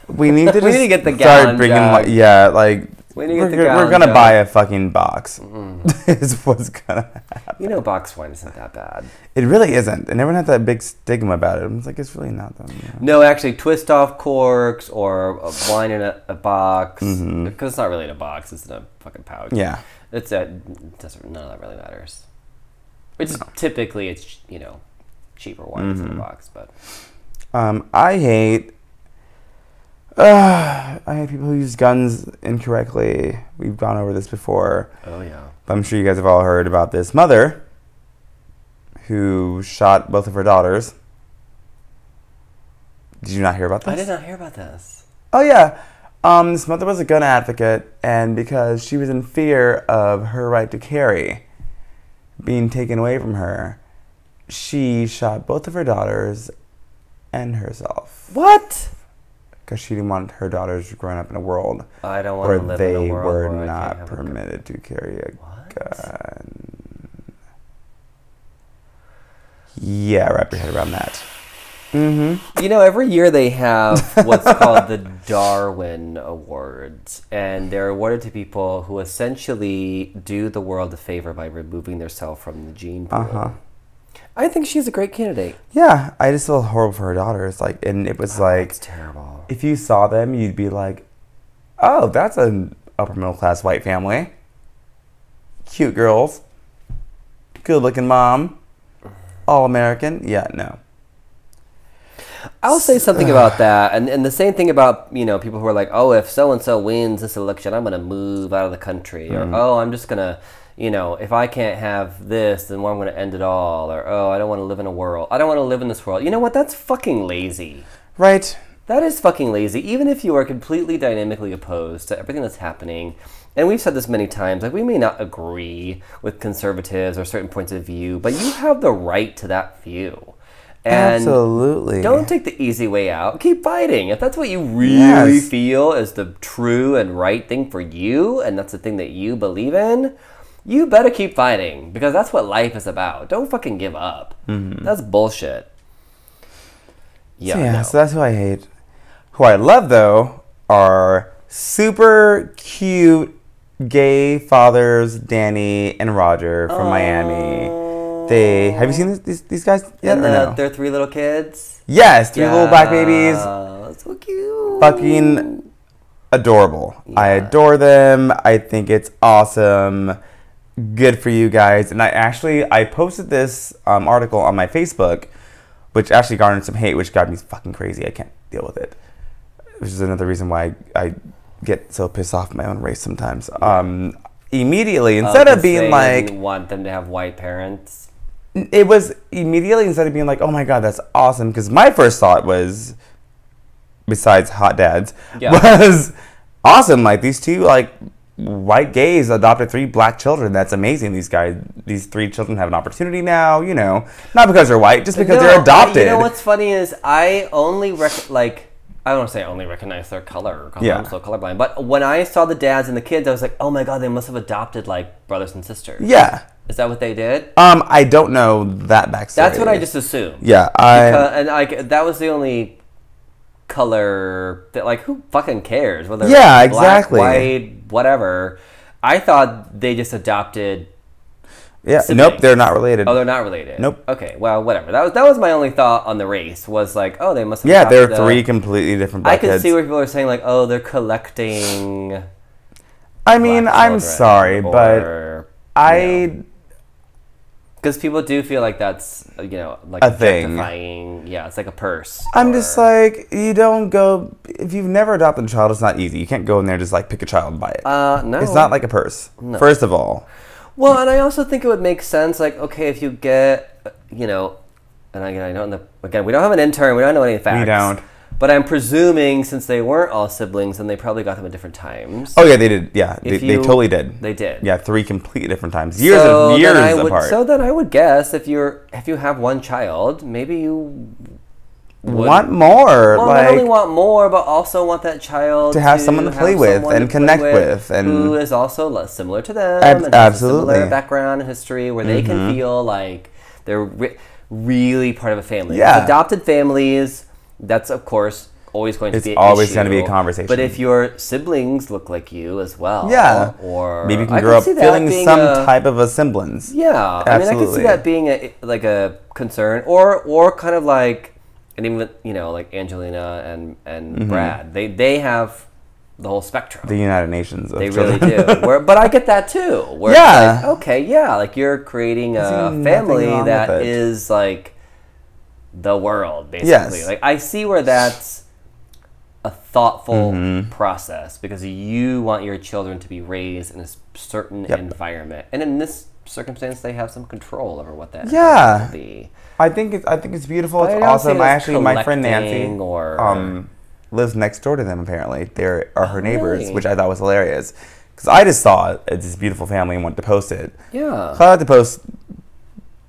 We need to We just need to get the start gallon bringing. jug. yeah, like We need to we're, get the go- we're gonna jug. buy a fucking box. Mm-hmm. is what's gonna. happen. You know, box wine isn't that bad. It really isn't, and everyone had that big stigma about it. It's like it's really not that. Know. No, actually, twist off corks or a wine in a, a box mm-hmm. because it's not really in a box; it's in a fucking pouch. Yeah. It's a it doesn't none of that really matters. It's typically it's you know cheaper wines Mm-hmm. in the box, but Um, I hate. Uh, I hate people who use guns incorrectly. We've gone over this before. oh yeah, But I'm sure you guys have all heard about this mother who shot both of her daughters. Did you not hear about this? I did not hear about this. Oh yeah. Um, this mother was a gun advocate, and because she was in fear of her right to carry being taken away from her, she shot both of her daughters and herself What? because she didn't want her daughters growing up in a world I don't want where to live they in a world were where not can't have a gun. permitted to carry a What? gun. Yeah, wrap your head around that. Mm-hmm. You know, every year they have what's called the Darwin Awards, and they're awarded to people who essentially do the world a favor by removing themselves from the gene pool. Uh huh. I think she's a great candidate. Yeah, I just feel horrible for her daughters. Like, and it was oh, like, It's terrible. if you saw them, you'd be like, "Oh, that's an upper middle class white family. Cute girls, good looking mom, all American." Yeah, no. I'll say something about that, and, and the same thing about you know people who are like, oh, if so and so wins this election, I'm gonna move out of the country, or mm-hmm. oh, I'm just gonna, you know, if I can't have this, then well, I'm gonna end it all, or oh, I don't want to live in a world, I don't want to live in this world. You know what? That's fucking lazy. Right. That is fucking lazy. Even if you are completely dynamically opposed to everything that's happening, and we've said this many times, like we may not agree with conservatives or certain points of view, but you have the right to that view. And Absolutely. don't take the easy way out. Keep fighting. If that's what you really Yes. feel is the true and right thing for you, and that's the thing that you believe in, you better keep fighting because that's what life is about. Don't fucking give up. Mm-hmm. That's bullshit. Yeah. So, yeah, no. so that's who I hate. Who I love though are super cute gay fathers, Danny and Roger from Miami. They have you seen this, these these guys yet or the, no? their three little kids. Yes, three little black babies. So cute. Fucking adorable. I adore them. I think it's awesome. Good for you guys. And I actually I posted this um, article on my Facebook, which actually garnered some hate, which got me fucking crazy. I can't deal with it. Which is another reason why I, I get so pissed off my own race sometimes. Um, immediately instead Oh, of being like want them to have white parents. it was immediately instead of being like, "Oh my god, that's awesome," because my first thought was, besides hot dads, Yeah. was awesome. Like these two like white gays adopted three black children. That's amazing. These guys, these three children have an opportunity now. You know, not because they're white, just because No, they're adopted. You know what's funny is I only rec- like I don't want to say I only recognize their color Yeah. I'm so colorblind. But when I saw the dads and the kids, I was like, oh my god, they must have adopted like brothers and sisters. yeah. Is that what they did? Um, I don't know that backstory. That's what I just assumed. Yeah, I. Because- and like that was the only color that like who fucking cares whether Yeah, black, exactly. white whatever i thought they just adopted yeah. siblings. Nope, they're not related. oh they're not related Nope. okay well whatever that was that was my only thought on the race was like oh they must have yeah, they're three completely different i could see where people are saying like oh they're collecting I mean, I'm sorry, but or- I. because people do feel like that's you know like A thing. yeah it's like a purse I'm just like, you don't go. If you've never adopted a child, it's not easy. You can't go in there and just like pick a child and buy it. uh no it's not like a purse. First of all, Well, and I also think it would make sense, like, okay, if you get, you know, and again, I don't know, again, we don't have an intern, we don't know any facts. We don't. But I'm presuming since they weren't all siblings, then they probably got them at different times. oh yeah, they did. Yeah, they, If they totally did. They did. Yeah, three completely different times. Years so of years would, apart. So then I would guess if you're if you have one child, maybe you want more, well, like not only want more, but also want that child To have someone to play with and connect with and- who is also less similar to them Ab- and has a similar. Mm-hmm. background and history, where they can feel like they're re- really part of a family. Yeah. With adopted families, that's of course always going to It's be always gonna be a conversation. But if your siblings look like you as well, yeah, or maybe you can I grow could up feeling some a- type of a semblance. yeah, I mean, I can see that being a like a concern, or or kind of like, and even you know like Angelina and and Mm-hmm. Brad, they they have the whole spectrum. The United Nations. Of they really do. Where, but I get that too. Where Yeah. Like, okay, yeah, like you're creating a family that is like the world, basically. Yes. Like I see where that's a thoughtful Mm-hmm. process because you want your children to be raised in a certain Yep. environment, and in this circumstance, they have some control over what that Yeah. be. I think it's I think it's beautiful. But It's awesome. I actually my friend Nancy or- um lives next door to them. Apparently, they are her neighbors, really? which I thought was hilarious. Because I just saw it, this beautiful family and wanted to post it. Yeah. So I like to post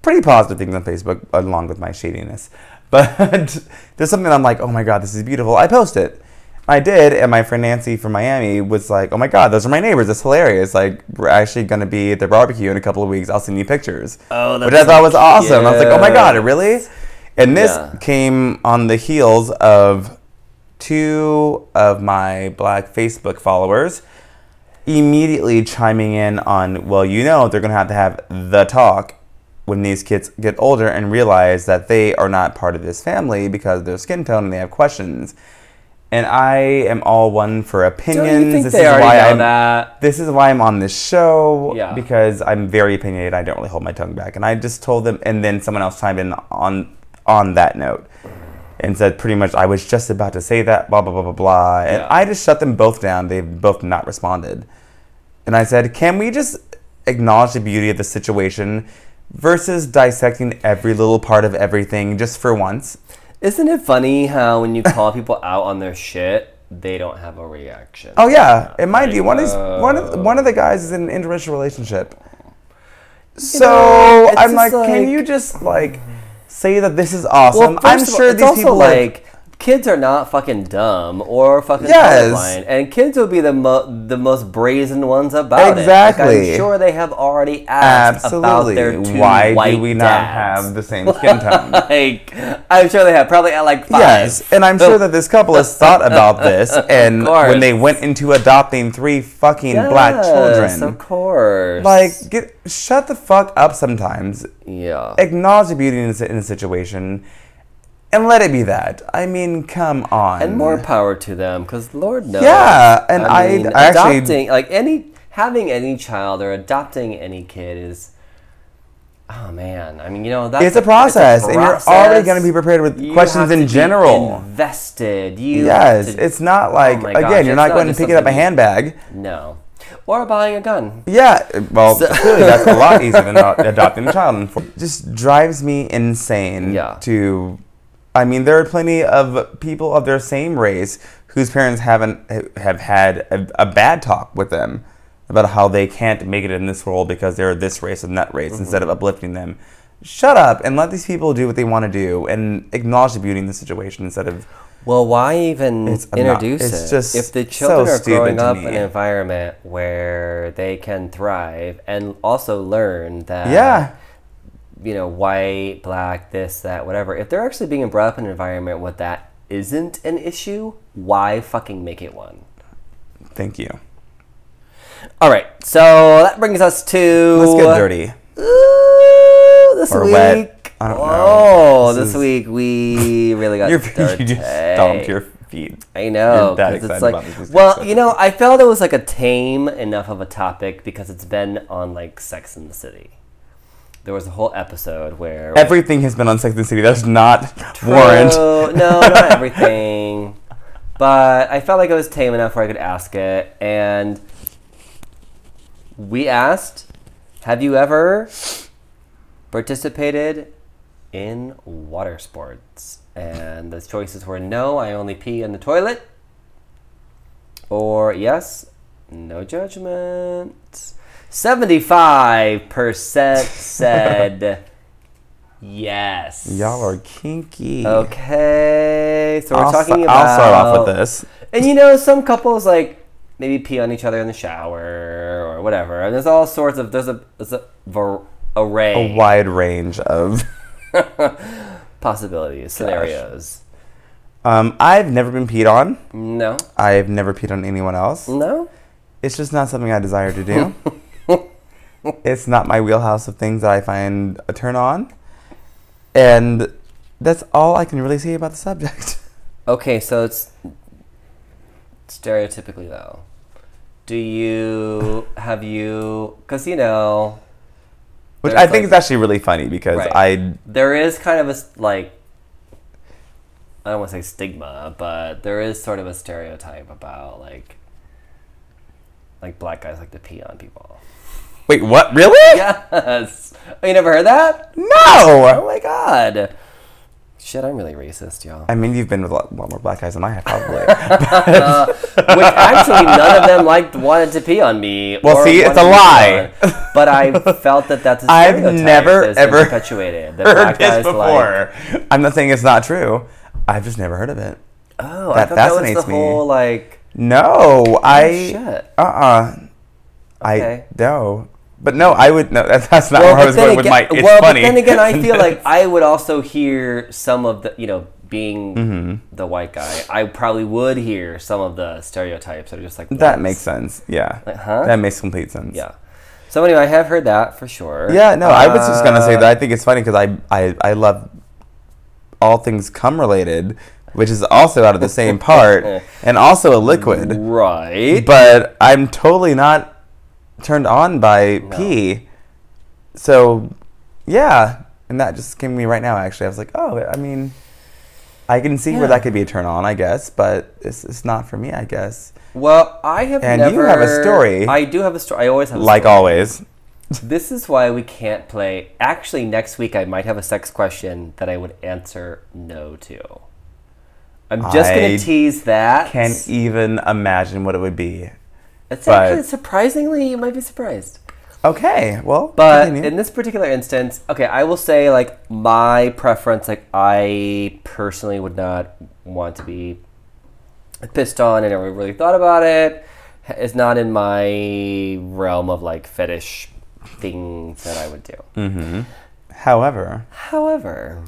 pretty positive things on Facebook along with my shadiness. But there's something I'm like, oh my god, this is beautiful. I post it. I did, and my friend Nancy from Miami was like, "Oh my God, those are my neighbors. It's hilarious. Like, we're actually gonna be at their barbecue in a couple of weeks. I'll send you pictures." Oh, which I thought was awesome. I was like, "Oh my God, really?" And this Yeah. came on the heels of two of my black Facebook followers immediately chiming in on, well, you know, they're going to have to have the talk when these kids get older and realize that they are not part of this family because of their skin tone and they have questions. And I am all one for opinions. Don't you think this they is why know I'm that? this is why I'm on this show Yeah. because I'm very opinionated. I don't really hold my tongue back, and I just told them, and then someone else chimed in on on that note and said pretty much I was just about to say that, blah blah blah blah blah, and Yeah. I just shut them both down. They've both not responded, and I said, can we just acknowledge the beauty of the situation versus dissecting every little part of everything just for once? Isn't it funny how when you call people out on their shit, they don't have a reaction? Oh yeah, mind Like, you, one is one of uh, one of the guys is in an interracial relationship. So know, it's I'm just like, can you just like say that this is awesome? I'm first of all, sure it's these also people are- like kids are not fucking dumb or fucking Yes. colorblind, and kids will be the mo- the most brazen ones about it. Like, Exactly. I'm sure they have already asked about absolutely. their two Why white do we not have the same skin tone? like, I'm sure they have probably at like five. Yes, and I'm sure that this couple has thought about this, and when they went into adopting three fucking black children. Yes, of course. like, get shut the fuck up. Sometimes yeah. acknowledge the beauty in in a situation, and let it be that. I mean, come on. and more power to them because lord knows Yeah, and I- mean, I actually- adopting like any having any child or adopting any kid is. Oh man, I mean, you know that's It's a process, and you're already going to be prepared with You questions in general. invested. You Yes, to- it's not oh like Oh again, gosh, you're not not going to pick it up a handbag. no, or buying a gun. Yeah, well, So- clearly that's a lot easier than adopting a child. Just drives me insane. Yeah. To, I mean, there are plenty of people of their same race whose parents haven't have had a, a bad talk with them about how they can't make it in this world because they're this race and that race instead Mm-hmm. of uplifting them. Shut up and let these people do what they want to do and acknowledge the beauty in the situation instead of Well, why even It's not- introduce it's it? just if the so children are growing up in an environment where they can thrive and also learn that yeah. You know, white, black, this, that, whatever. If they're actually being brought up in an environment where that isn't an issue, why fucking make it one? Thank you. All right, so that brings us to Let's get dirty. Ooh, this Or week. wet. I don't know. Oh, This this, is- week we really got dirty. you just stomped your feet. I know. You're that 'cause excited it's like, about this, this well, you know, I felt it was like a tame enough of a topic because it's been on like Sex in the City. There was a whole episode where Everything has been on Sex and the City. That's not True. warrant. No, not everything. But I felt like it was tame enough where I could ask it. And we asked Have you ever participated in water sports? And the choices were no, I only pee in the toilet. Or yes, no judgment. 75% said yes. Y'all are kinky. Okay, so we're I'll, talking about. I'll start off with this. And you know, some couples like maybe pee on each other in the shower or whatever. And there's all sorts of there's a there's a var- array A wide range of. possibilities, scenarios. Um, I've never been peed on. No, I've never peed on anyone else. no. It's just not something I desire to do. it's not my wheelhouse of things that I find a turn on. And that's all I can really say about the subject. Okay, so it's stereotypically though. Do you have you? Because you know, Which I think like- is actually really funny because Right. I there is kind of a like I don't want to say stigma, but there is sort of a stereotype about like like black guys like to pee on people. Wait what really? Yes. Oh, you never heard that? No. Oh my god. Shit, I'm really racist, y'all. I mean, you've been with a lot, lot more black guys than I have, probably. Which actually none of them liked wanted to pee on me. Well, see, it's a lie. on. But I felt that that's a I've never, ever perpetuated. That heard black this guys like. I'm not saying it's not true. I've just never heard of it. Oh, I That thought that was the me. whole like No, I. shit. Uh uh I Okay. no. But no, I would no. That's, that's not well, where I was going with my. It's well, funny. but then again, I feel like I would also hear some of the, you know, being Mm-hmm. the white guy, I probably would hear some of the stereotypes that are just like that makes sense. Yeah, Like, huh? that makes complete sense. Yeah. So anyway, I have heard that for sure. Yeah, no, I was just gonna say Uh, that I think it's funny because I, I I love all things cum related, which is also out of the same part and also a liquid. Right. But I'm totally not turned on by pee. So, yeah, and that just came to me right now. Actually, I was like, oh, I mean, I can see Yeah. where that could be a turn on, I guess, but it's, it's not for me, I guess. Well, I have And you have a story. I do have a story. I always have. A Like always. This is why we can't play. Actually, next week I might have a sex question that I would answer no to. I'm just I gonna tease that. Can't even imagine what it would be. It's but- actually surprisingly, you might be surprised. Okay, well, But continue. in this particular instance, okay, I will say like my preference, like I personally would not want to be pissed on. I never really thought about it. It's not in my realm of like fetish things that I would do. Mm-hmm. However, However,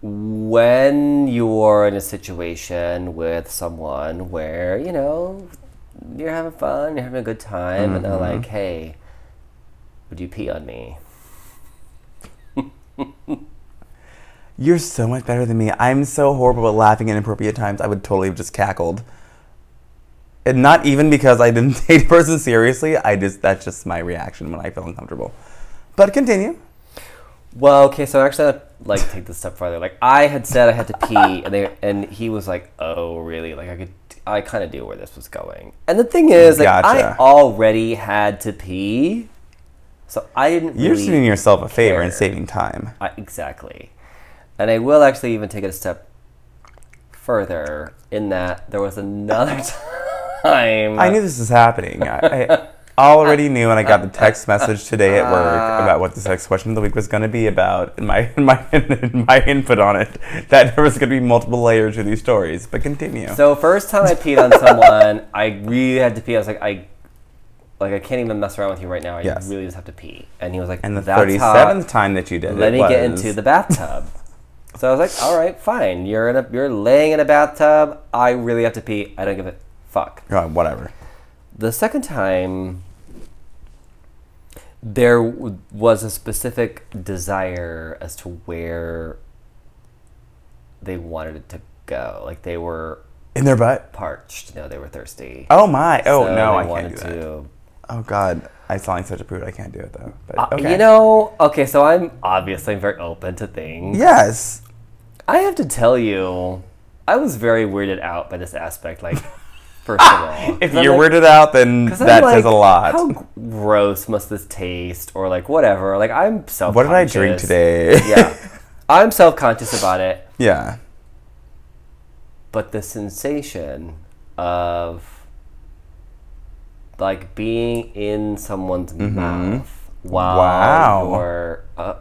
when you're in a situation with someone where, you know, you're having fun, you're having a good time, and they're like, mm-hmm. hey, would you pee on me? you're so much better than me. I'm so horrible at laughing at inappropriate times. I would totally have just cackled. And not even because I didn't take the person seriously. I just that's just my reaction when I feel uncomfortable. But continue. Well, okay, so actually, I'd like take this step farther. Like I had said, I had to pee, and they and he was like, "Oh, really?" Like I could, I kind of knew where this was going. And the thing is, like I already had to pee, so I didn't. You're really doing yourself a favor and saving time. I, exactly. And I will actually even take it a step further in that there was another time. I knew this was happening. I, I already knew, and I got the text message today at work uh. about what the next question of the week was going to be about, and my and my and my input on it. That there was going to be multiple layers to these stories. But continue. So first time I peed on someone, I really had to pee. I was like, I, like I can't even mess around with you right now. I Yes. really just have to pee. And he was like, and the "That's thirty hot. time that you did Let it me get into the bathtub. so I was like, all right, fine. You're in a, you're laying in a bathtub. I really have to pee. I don't give a fuck. Oh, whatever. The second time, there w- was a specific desire as to where they wanted it to go. Like they were In their butt. parched. No, they were thirsty. Oh my. Oh So no, they I can't wanted do that. to. Oh god, I sound like such a prude. I can't do it though. But Uh, okay. You know, okay, so I'm obviously very open to things. Yes. I have to tell you, I was very weirded out by this aspect. Like, first of all, if you're like- weirded out, then that like, says a lot. How gross must this taste, or like whatever? Like I'm self. what did I drink today? yeah, I'm self conscious about it, yeah. but the sensation of like being in someone's mouth while Mm-hmm. Wow. you're. Uh,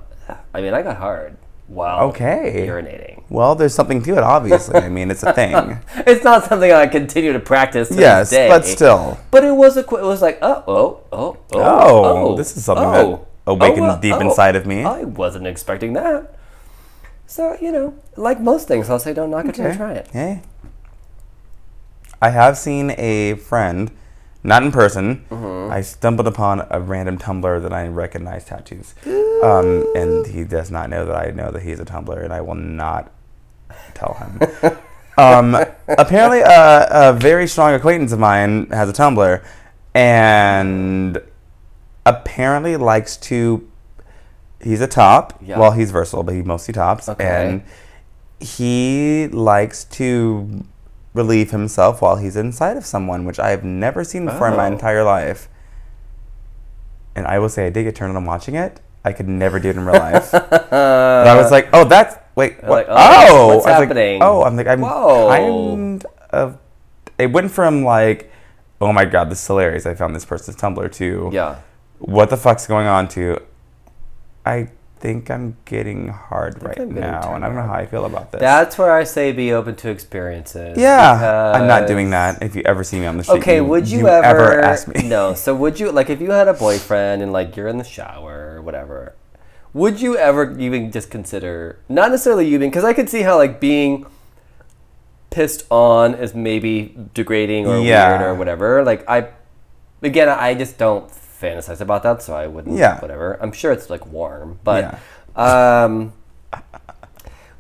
I mean, I got hard while Okay. urinating. Well, there's something to it, obviously. I mean, it's a thing. It's not something I continue to practice. To yes, this day, but still. But it was a. qu- It was like, oh, oh, oh, oh, Oh, this is something that oh, awakens well, deep inside of me. I wasn't expecting that. So you know, like most things, I'll say, don't knock it till you try it. Hey. I have seen a friend, not in person. Mm-hmm. I stumbled upon a random Tumblr that I recognize tattoos. Um, and he does not know that I know that he's a Tumblr, and I will not tell him. um, apparently, uh, a very strong acquaintance of mine has a Tumblr, and apparently likes to. He's a top. Yeah. Well, he's versatile, but he mostly tops. Okay. And he likes to relieve himself while he's inside of someone, which I have never seen before in my Oh. entire life. And I will say, I did get turned on watching it. I could never do it in real life. but I was like, oh, that's wait, what? like, oh, oh, what's I was like, happening? oh, I'm like, I'm Whoa. kind of. It went from like, oh my god, this is hilarious. I found this person's Tumblr to Yeah. what the fuck's going on to I think I'm getting hard right getting now, turned and I don't know how I feel about this. That's where I say be open to experiences. yeah, I'm not doing that. If you ever see me on the street, Okay, would you, ever, ask me? No. So would you like if you had a boyfriend and like you're in the shower or whatever? Would you ever even just consider not necessarily you being because I could see how like being pissed on is maybe degrading or Yeah. weird or whatever. Like I, again, I just don't fantasize about that, so I wouldn't. Yeah. Whatever. I'm sure it's like warm, but um,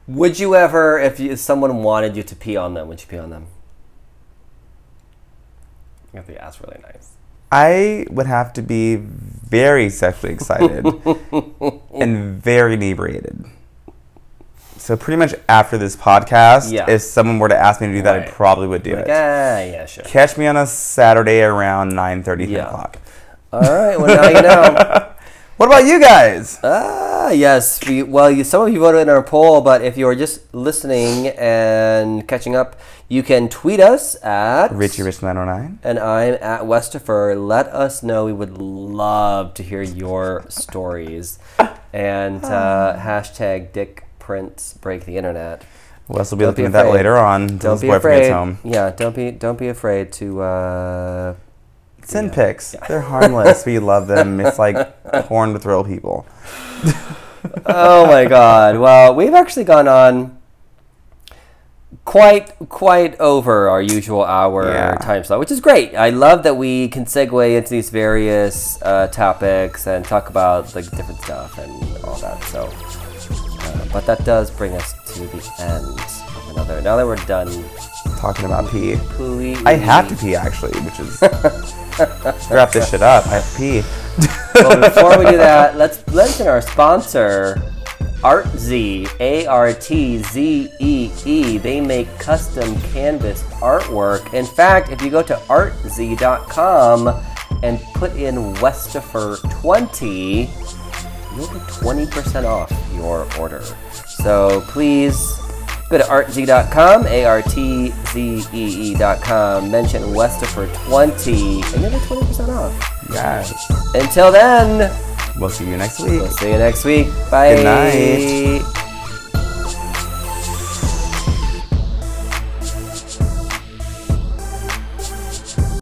would you ever, if, you, if someone wanted you to pee on them, would you pee on them? You have to ask really nice. I would have to be very sexually excited and very inebriated. So pretty much after this podcast, Yeah. if someone were to ask me to do that, I probably would do Like, it. Yeah, yeah, sure. Catch me on a Saturday around 9:30, 10 Yeah. o'clock. All right. Well, now you know. What about you guys? Ah, yes. We, well, you, some of you voted in our poll, but if you're just listening and catching up, you can tweet us at Richie Rich 909. and I'm at Westifer. Let us know. We would love to hear your stories. And uh, hashtag Dick Prince break the internet. Wes will be Don't looking be at that later on Don't be afraid. home. Yeah, don't be don't be afraid to. Uh, Send Yeah. pics. They're harmless. we love them. It's like porn to thrill people. oh my God! Well, we've actually gone on quite quite over our usual hour Yeah. time slot, which is great. I love that we can segue into these various uh, topics and talk about like different stuff and all that. So, uh, but that does bring us to the end of another. Now that we're done talking about pee. Please. I have to pee actually, which is wrap this shit up. I have to pee. well, before we do that, let's mention our sponsor, Artzee, A R T Z E E. They make custom canvas artwork. In fact, if you go to artzee.com and put in Westifer20, you'll get 20% off your order. So please go to artzee.com, A R T Z E E.com, mention Westifer20, and you'll get 20% off. yes. Until then, We'll see you next week. we'll see you next week. Bye. Good night.